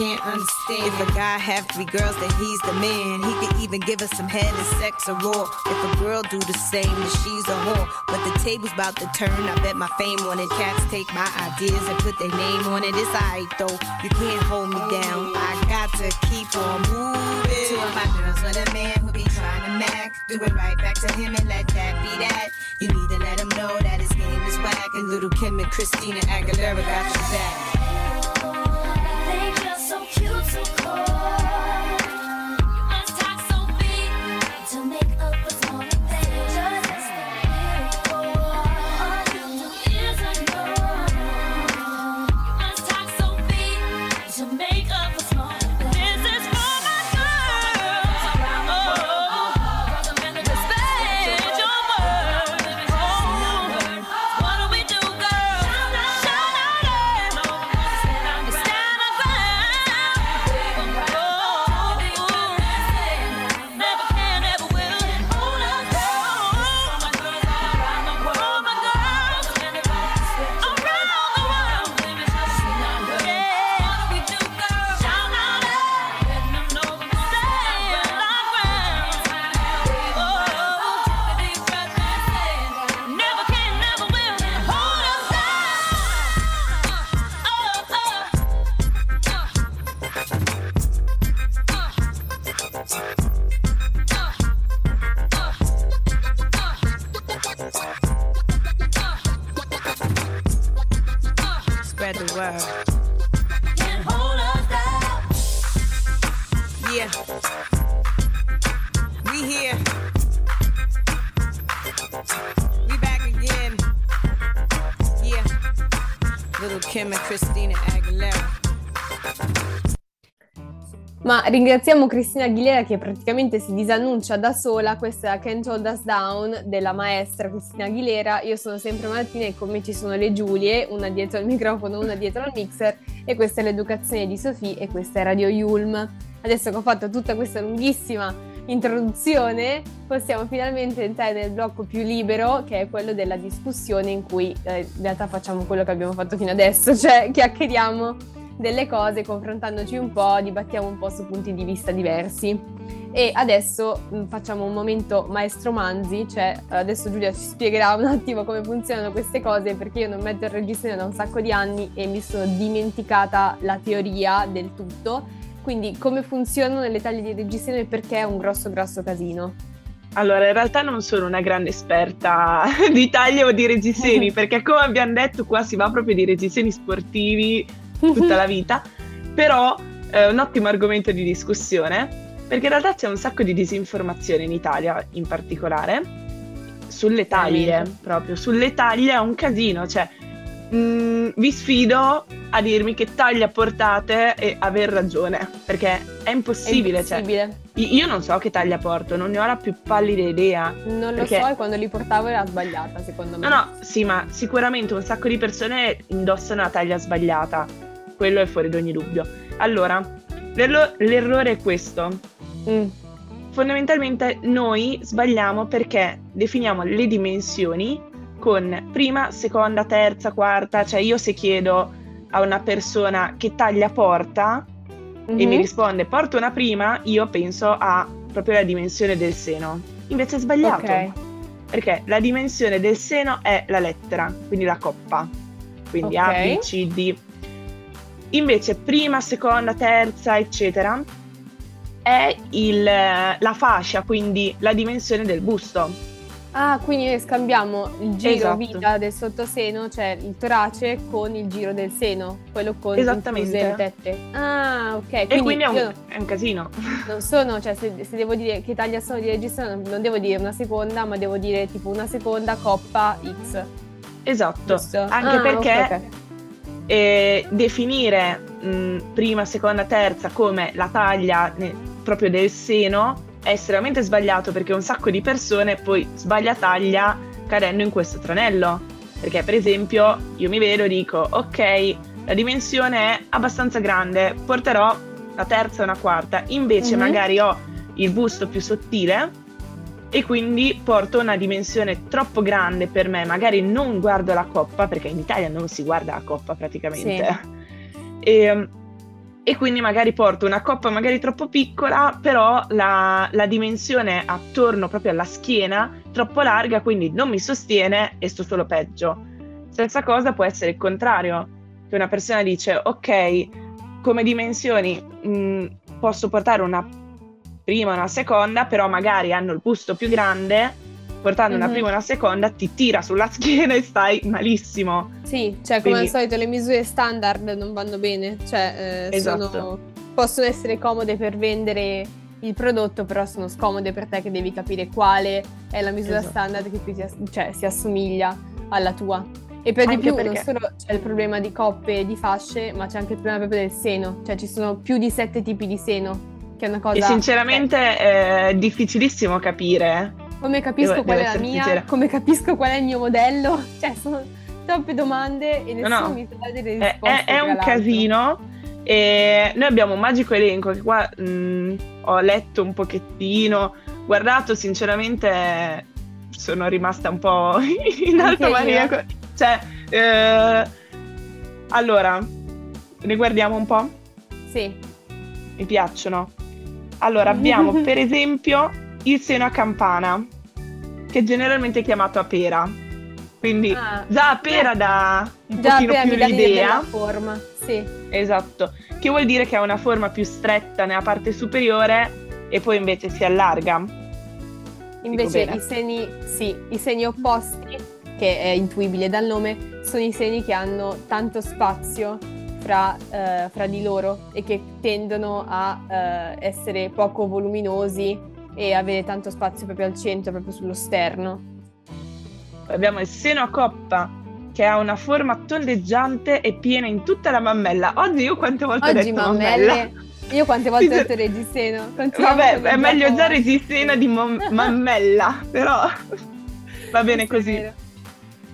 Can't understand. If a guy have three girls, then he's the man. He could even give us some head and sex or raw. If a girl do the same, then she's a whore. But the table's about to turn. I bet my fame on it. Cats take my ideas and put their name on it. It's alright though. You can't hold me down. I got to keep on moving. Two of my girls with a man who be trying to mac. Do it right back to him and let that be that. You need to let him know that his game is whack. And little Kim and Christina Aguilera got your back. Ringraziamo Cristina Aguilera che praticamente si disannuncia da sola, questa è Can't Hold Us Down della maestra Cristina Aguilera. Io sono sempre Martina e con me ci sono le Giulie, una dietro al microfono, una dietro al mixer e questa è l'educazione di Sofì e questa è Radio Yulm. Adesso che ho fatto tutta questa lunghissima introduzione, possiamo finalmente entrare nel blocco più libero che è quello della discussione in cui eh, in realtà facciamo quello che abbiamo fatto fino adesso, cioè chiacchieriamo delle cose, confrontandoci un po', dibattiamo un po' su punti di vista diversi. E adesso mh, facciamo un momento maestro Manzi, cioè adesso Giulia ci spiegherà un attimo come funzionano queste cose perché io non metto il registrazione da un sacco di anni e mi sono dimenticata la teoria del tutto. Quindi come funzionano le taglie di registrazione e perché è un grosso grosso casino. Allora, in realtà non sono una grande esperta di taglie o di reggiseni, perché come abbiamo detto qua si va proprio di reggiseni sportivi tutta la vita, però è un ottimo argomento di discussione, perché in realtà c'è un sacco di disinformazione in Italia in particolare, sulle taglie, proprio, sulle taglie è un casino, cioè mh, vi sfido a dirmi che taglia portate e aver ragione, perché è impossibile, è cioè, impossibile. i- io non so che taglia porto, non ne ho la più pallida idea. Non lo so e quando li portavo era sbagliata secondo me. No, no, sì, ma sicuramente un sacco di persone indossano la taglia sbagliata. Quello è fuori da ogni dubbio. Allora, l'erro- l'errore è questo. Mm. Fondamentalmente noi sbagliamo perché definiamo le dimensioni con prima, seconda, terza, quarta. Cioè io se chiedo a una persona che taglia porta e mi Mhm. risponde porta una prima, io penso a proprio la dimensione del seno. Invece è sbagliato. Ok. Perché la dimensione del seno è la lettera, quindi la coppa. Quindi A, Ok. B, C, D. Invece prima, seconda, terza, eccetera, è il- la fascia, quindi la dimensione del busto. Ah, quindi noi scambiamo il giro Esatto. vita del sottoseno, cioè il torace, con il giro del seno, quello con le tette. Ah, ok. Quindi, e quindi è un, è un casino. non sono, cioè se, se devo dire che taglia sono di regista, non, devo dire una seconda, ma devo dire tipo una seconda coppa X. Esatto. Giusto? Anche Ah, perché ok, ok. Eh, definire mh, prima, seconda, terza come la taglia ne- proprio del seno è estremamente sbagliato perché un sacco di persone poi sbaglia taglia cadendo in questo tranello. Perché per esempio io mi vedo e dico ok, la dimensione è abbastanza grande, porterò la terza e una quarta, invece Mhm. magari ho il busto più sottile e quindi porto una dimensione troppo grande per me, magari non guardo la coppa perché in Italia non si guarda la coppa praticamente. E, e quindi magari porto una coppa magari troppo piccola, però la, la dimensione attorno proprio alla schiena troppo larga, quindi non mi sostiene e sto solo peggio. Stessa cosa può essere il contrario, che una persona dice ok, come dimensioni mh, posso portare una prima e una seconda, però magari hanno il busto più grande, portando una Mhm. prima e una seconda ti tira sulla schiena e stai malissimo. Sì, cioè come Quindi- al solito le misure standard non vanno bene, cioè eh, Esatto. sono- possono essere comode per vendere il prodotto, però sono scomode per te che devi capire quale è la misura Esatto. standard che più ti ass- cioè, si assomiglia alla tua. E per di Anche più non perché- solo c'è il problema di coppe e di fasce, ma c'è anche il problema proprio del seno, cioè ci sono più di sette tipi di seno, che è una cosa... E sinceramente è difficilissimo capire. Come capisco Devo- qual è la mia, sincera. come capisco qual è il mio modello, cioè sono troppe domande e No, nessuno no. mi sa delle risposte. è- è un l'altro. casino. E noi abbiamo un magico elenco che qua mh, ho letto un pochettino, guardato, sinceramente sono rimasta un po' in alto maniaco. Cioè, eh, allora, ne guardiamo un po'? Sì, Mi piacciono. Allora, abbiamo per esempio il seno a campana, che generalmente è chiamato a pera. Quindi Ah, già a pera dà un già pochino più l'idea forma, sì. Esatto, che vuol dire che ha una forma più stretta nella parte superiore e poi invece si allarga. Invece i seni, sì, i seni opposti, che è intuibile dal nome, sono i seni che hanno tanto spazio fra, eh, fra di loro e che tendono a eh, essere poco voluminosi e avere tanto spazio proprio al centro, proprio sullo sterno. Poi abbiamo il seno a coppa, che ha una forma tondeggiante e piena in tutta la mammella. Oggi io quante volte ho Oggi detto mammelle, mammella? io quante volte ho detto reggiseno? Continuiamo Vabbè, è meglio già resistena di mom- mammella, però va bene così.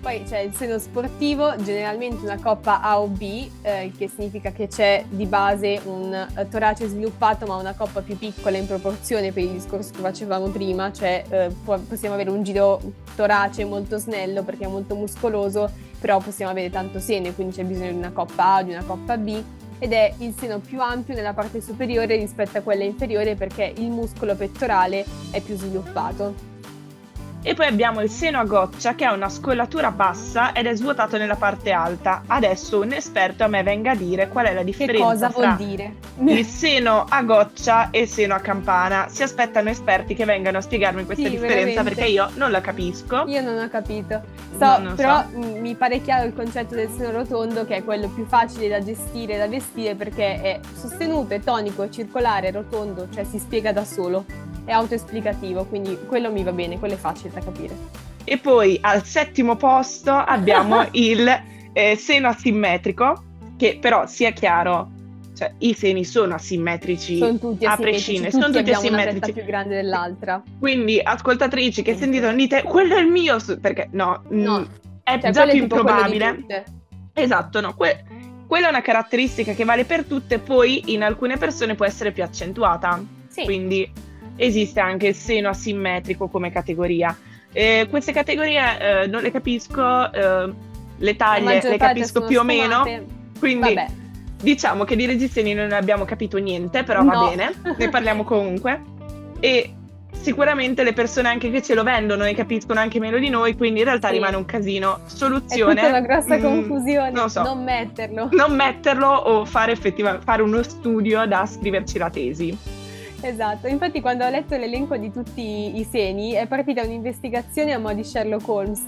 Poi c'è il seno sportivo, generalmente una coppa A o B, eh, che significa che c'è di base un eh, torace sviluppato ma una coppa più piccola in proporzione per il discorso che facevamo prima, cioè eh, possiamo avere un giro torace molto snello perché è molto muscoloso, però possiamo avere tanto seno e quindi c'è bisogno di una coppa A o di una coppa B ed è il seno più ampio nella parte superiore rispetto a quella inferiore perché il muscolo pettorale è più sviluppato. E poi abbiamo il seno a goccia che ha una scollatura bassa ed è svuotato nella parte alta. Adesso un esperto a me venga a dire qual è la Che differenza cosa fra vuol dire? il seno a goccia e il seno a campana. Si aspettano esperti che vengano a spiegarmi questa Sì, differenza veramente. perché io non la capisco. Io non ho capito. So, No, non però so. mh, mi pare chiaro il concetto del seno rotondo che è quello più facile da gestire e da vestire perché è sostenuto, è tonico, è circolare, è rotondo, cioè si spiega da solo, è autoesplicativo, quindi quello mi va bene, quello è facile da capire. E poi al settimo posto abbiamo il eh, seno asimmetrico, che però sia chiaro, cioè i seni sono asimmetrici Sono tutti a prescindere, sono tutti una asimmetrici. testa più grande dell'altra. Quindi, ascoltatrici che sentite, dite quello è il mio, su-" perché no, No, è Cioè, già più improbabile. Esatto, no, que- quella è una caratteristica che vale per tutte, poi in alcune persone può essere più accentuata. Sì. Quindi esiste anche il seno asimmetrico come categoria. Eh, queste categorie eh, non le capisco, eh, le taglie le capisco più o meno, sfumate. quindi Vabbè, diciamo che di reggiseni non abbiamo capito niente, però No. va bene, ne parliamo comunque. E sicuramente le persone anche che ce lo vendono ne capiscono anche meno di noi, quindi in realtà Sì. rimane un casino. è Soluzione. tutta una grossa mm, confusione, non so. non metterlo. non metterlo o fare effettivamente fare uno studio da scriverci la tesi. Esatto, infatti quando ho letto l'elenco di tutti i seni è partita un'investigazione a mo' di Sherlock Holmes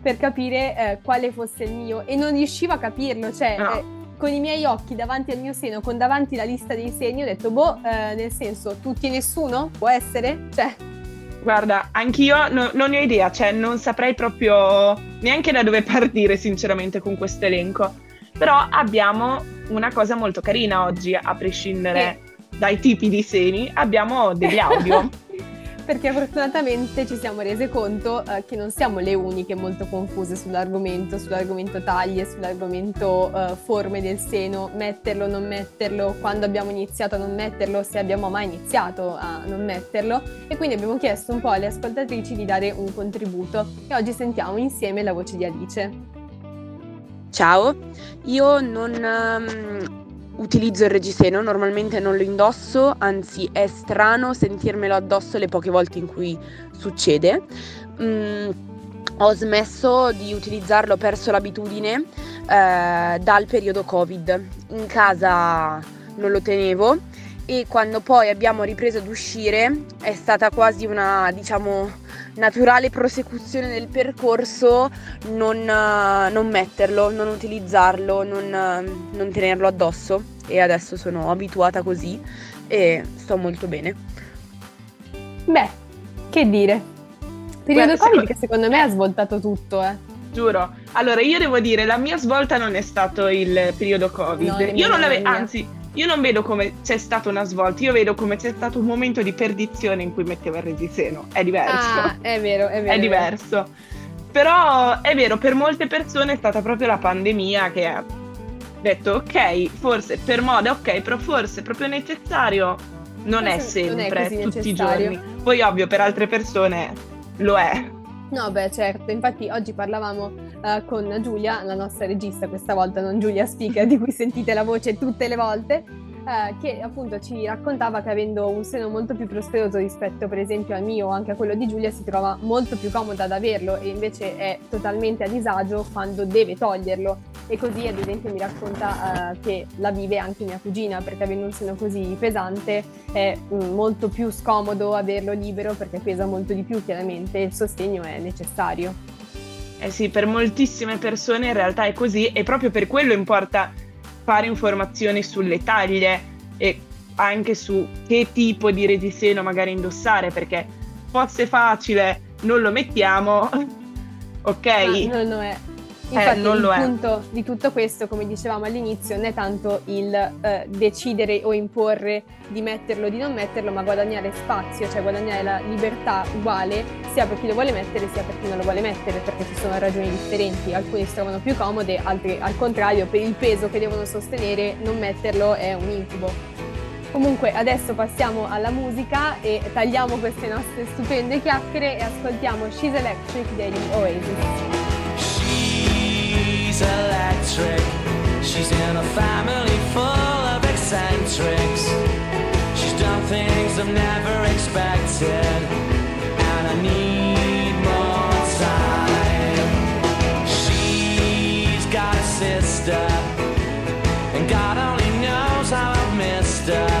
per capire eh, quale fosse il mio e non riuscivo a capirlo, cioè No. eh, con i miei occhi davanti al mio seno, con davanti la lista dei seni, ho detto boh, eh, nel senso tutti e nessuno? Può essere? Cioè, Guarda, anch'io no- non ne ho idea, cioè non saprei proprio neanche da dove partire sinceramente con questo elenco. Però abbiamo una cosa molto carina oggi, a prescindere dai tipi di seni, abbiamo degli audio. perché fortunatamente ci siamo rese conto eh, che non siamo le uniche molto confuse sull'argomento, sull'argomento taglie, sull'argomento eh, forme del seno, metterlo, non metterlo, quando abbiamo iniziato a non metterlo, se abbiamo mai iniziato a non metterlo e quindi abbiamo chiesto un po' alle ascoltatrici di dare un contributo e oggi sentiamo insieme la voce di Alice. Ciao, io non ehm, utilizzo il reggiseno, normalmente non lo indosso, anzi è strano sentirmelo addosso le poche volte in cui succede. Mm, ho smesso di utilizzarlo, ho perso l'abitudine eh, dal periodo Covid. In casa non lo tenevo e quando poi abbiamo ripreso ad uscire è stata quasi una, diciamo, naturale prosecuzione del percorso non, eh, non metterlo, non utilizzarlo, non, eh, non tenerlo addosso e adesso sono abituata così e sto molto bene. Beh, che dire. Periodo Guarda, Covid secondo- che secondo me ha svoltato tutto, eh. Giuro. Allora, io devo dire, la mia svolta non è stato il periodo Covid. No, io non la l'ave- mia. anzi, io non vedo come c'è stata una svolta, io vedo come c'è stato un momento di perdizione in cui metteva il reggiseno. È diverso. Ah, è vero, è vero. è diverso. Però è vero, per molte persone è stata proprio la pandemia che ha detto ok, forse per moda ok, però forse proprio necessario non è Forse non è sempre, così tutti i giorni. Poi ovvio per altre persone lo è. No, beh, certo. Infatti oggi parlavamo eh, con Giulia, la nostra regista, questa volta non Giulia Speaker, di cui sentite la voce tutte le volte, eh, che appunto ci raccontava che avendo un seno molto più prosperoso rispetto per esempio al mio o anche a quello di Giulia si trova molto più comoda ad averlo e invece è totalmente a disagio quando deve toglierlo. E così ad esempio mi racconta eh, che la vive anche mia cugina perché avendo un seno così pesante è mm, molto più scomodo averlo libero perché pesa molto di più chiaramente e il sostegno è necessario. Eh sì, per moltissime persone in realtà è così e proprio per quello importa fare informazioni sulle taglie e anche su che tipo di reggiseno magari indossare, perché fosse facile non lo mettiamo, ok? Ma non lo è. Infatti non il lo è. punto di tutto questo, come dicevamo all'inizio, non è tanto il eh, decidere o imporre di metterlo o di non metterlo, ma guadagnare spazio, cioè guadagnare la libertà uguale sia per chi lo vuole mettere sia per chi non lo vuole mettere, perché ci sono ragioni differenti. Alcuni si trovano più comode, altri al contrario, per il peso che devono sostenere, non metterlo è un incubo. Comunque adesso passiamo alla musica e tagliamo queste nostre stupende chiacchiere e ascoltiamo She's Electric degli Oasis. She's electric. She's in a family full of eccentrics. She's done things I've never expected. And I need more time. She's got a sister. And God only knows how I've missed her.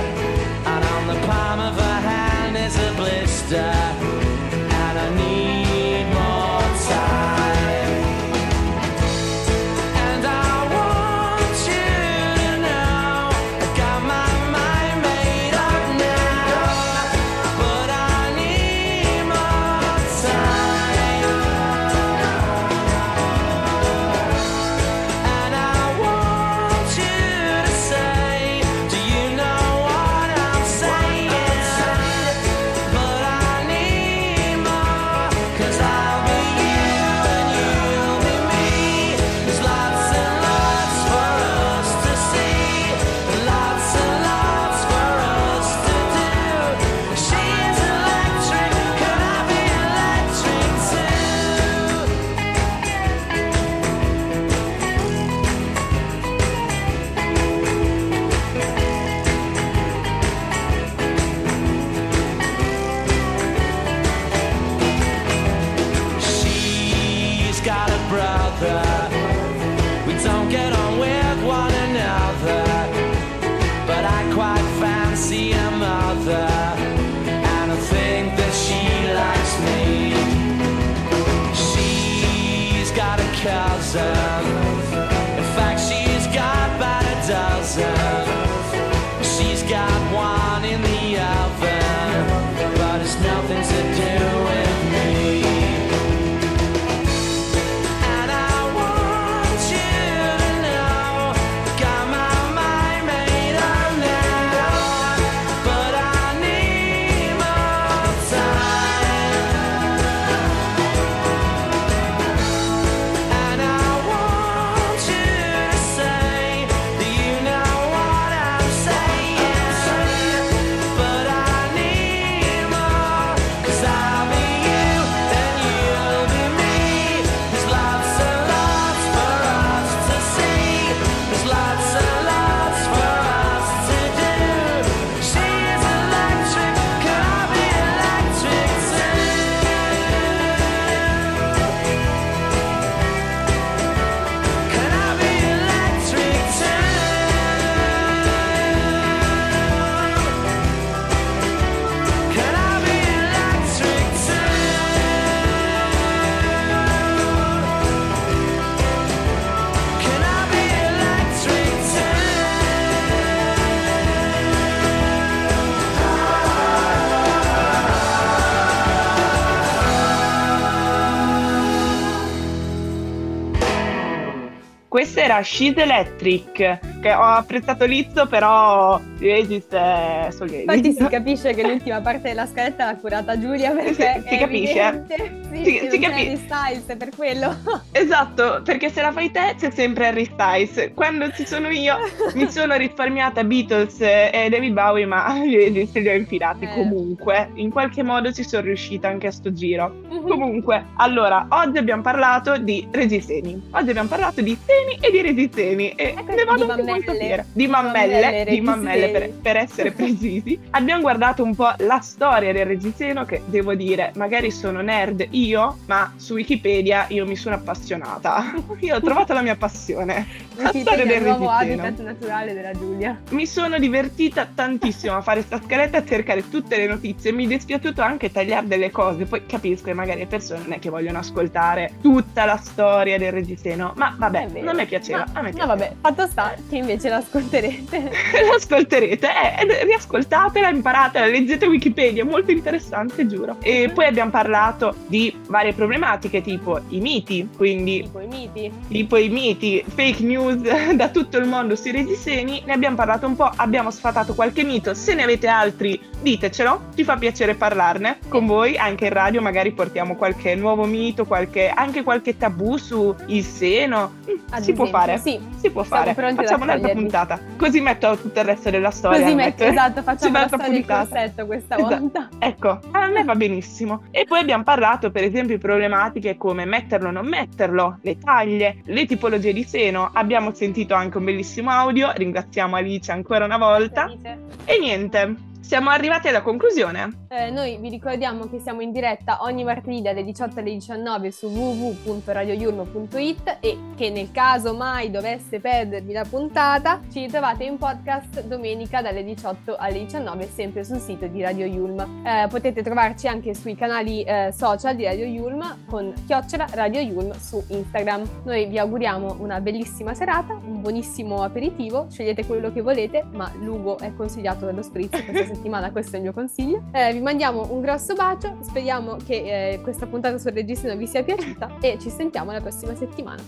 Era She's Electric, che ho apprezzato l'izzo, però Oasis è solo Infatti si capisce che l'ultima parte della scaletta l'ha curata Giulia perché Si- si capisce. evidente. Sì, Si- si non c'è capi- Harry Styles, per quello. Esatto, perché se la fai te c'è sempre Harry Styles. Quando ci sono io mi sono risparmiata Beatles e David Bowie, ma Oasis li ho infilati Eh. comunque. In qualche modo ci sono riuscita anche a sto giro. Comunque, allora, oggi abbiamo parlato di reggiseni. Oggi abbiamo parlato di seni e di reggiseni. E Ecco, ne vado di anche molto mammelle. fiera. Di Di mammelle, mammelle, di mammelle per, per essere precisi. abbiamo guardato un po' la storia del reggiseno che devo dire, magari sono nerd io, ma su Wikipedia io mi sono appassionata. Io ho trovato la mia passione. La storia del il nuovo habitat naturale della Giulia. Mi sono divertita tantissimo a fare sta scaletta, a cercare tutte le notizie. Mi è dispiaciuto anche tagliare delle cose. Poi capisco che magari le persone non è che vogliono ascoltare tutta la storia del reggiseno. Ma vabbè, non mi piaceva. Ma- a me No, piaceva. vabbè, fatto sta che invece l'ascolterete. L'ascolterete, eh, riascoltatela, imparatela, leggete Wikipedia, è molto interessante, giuro. E poi abbiamo parlato di varie problematiche, tipo i miti, quindi tipo i miti. tipo i miti, fake news da tutto il mondo sui reggiseni, ne abbiamo parlato un po', abbiamo sfatato qualche mito, se ne avete altri ditecelo, ci fa piacere parlarne con voi, anche in radio magari portiamo qualche nuovo mito, qualche, anche qualche tabù su il seno, Mm, Ad si può esempio, fare, sì. si può Siamo fare, facciamo un'altra puntata, così metto tutto il resto della storia. Così metto- metto, esatto, facciamo la storia puntata. corsetto questa Esatto. volta. Ecco, a me va benissimo. E poi abbiamo parlato, per esempio, di problematiche come metterlo o non metterlo, le taglie, le tipologie di seno. Abbiamo sentito anche un bellissimo audio, ringraziamo Alice ancora una volta. Alice. E niente, siamo arrivati alla conclusione. Eh, noi vi ricordiamo che siamo in diretta ogni martedì dalle 18 alle 19 su www.radioyulmo.it e che nel caso mai dovesse perdervi la puntata ci ritrovate in podcast domenica dalle 18 alle 19 sempre sul sito di Radio Yulm. Eh, potete trovarci anche sui canali eh, social di Radio Yulm con chiocciola Radio Yulm su Instagram. Noi vi auguriamo una bellissima serata, un buonissimo aperitivo, scegliete quello che volete, ma Lugo è consigliato dallo spritz questa settimana, questo è il mio consiglio. Eh, vi mandiamo un grosso bacio, speriamo che eh, questa puntata sul registro vi sia piaciuta e ci sentiamo la prossima settimana.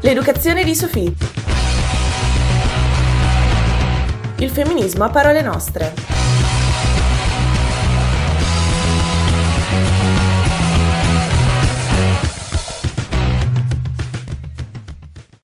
L'educazione di Sofì. Il femminismo a parole nostre.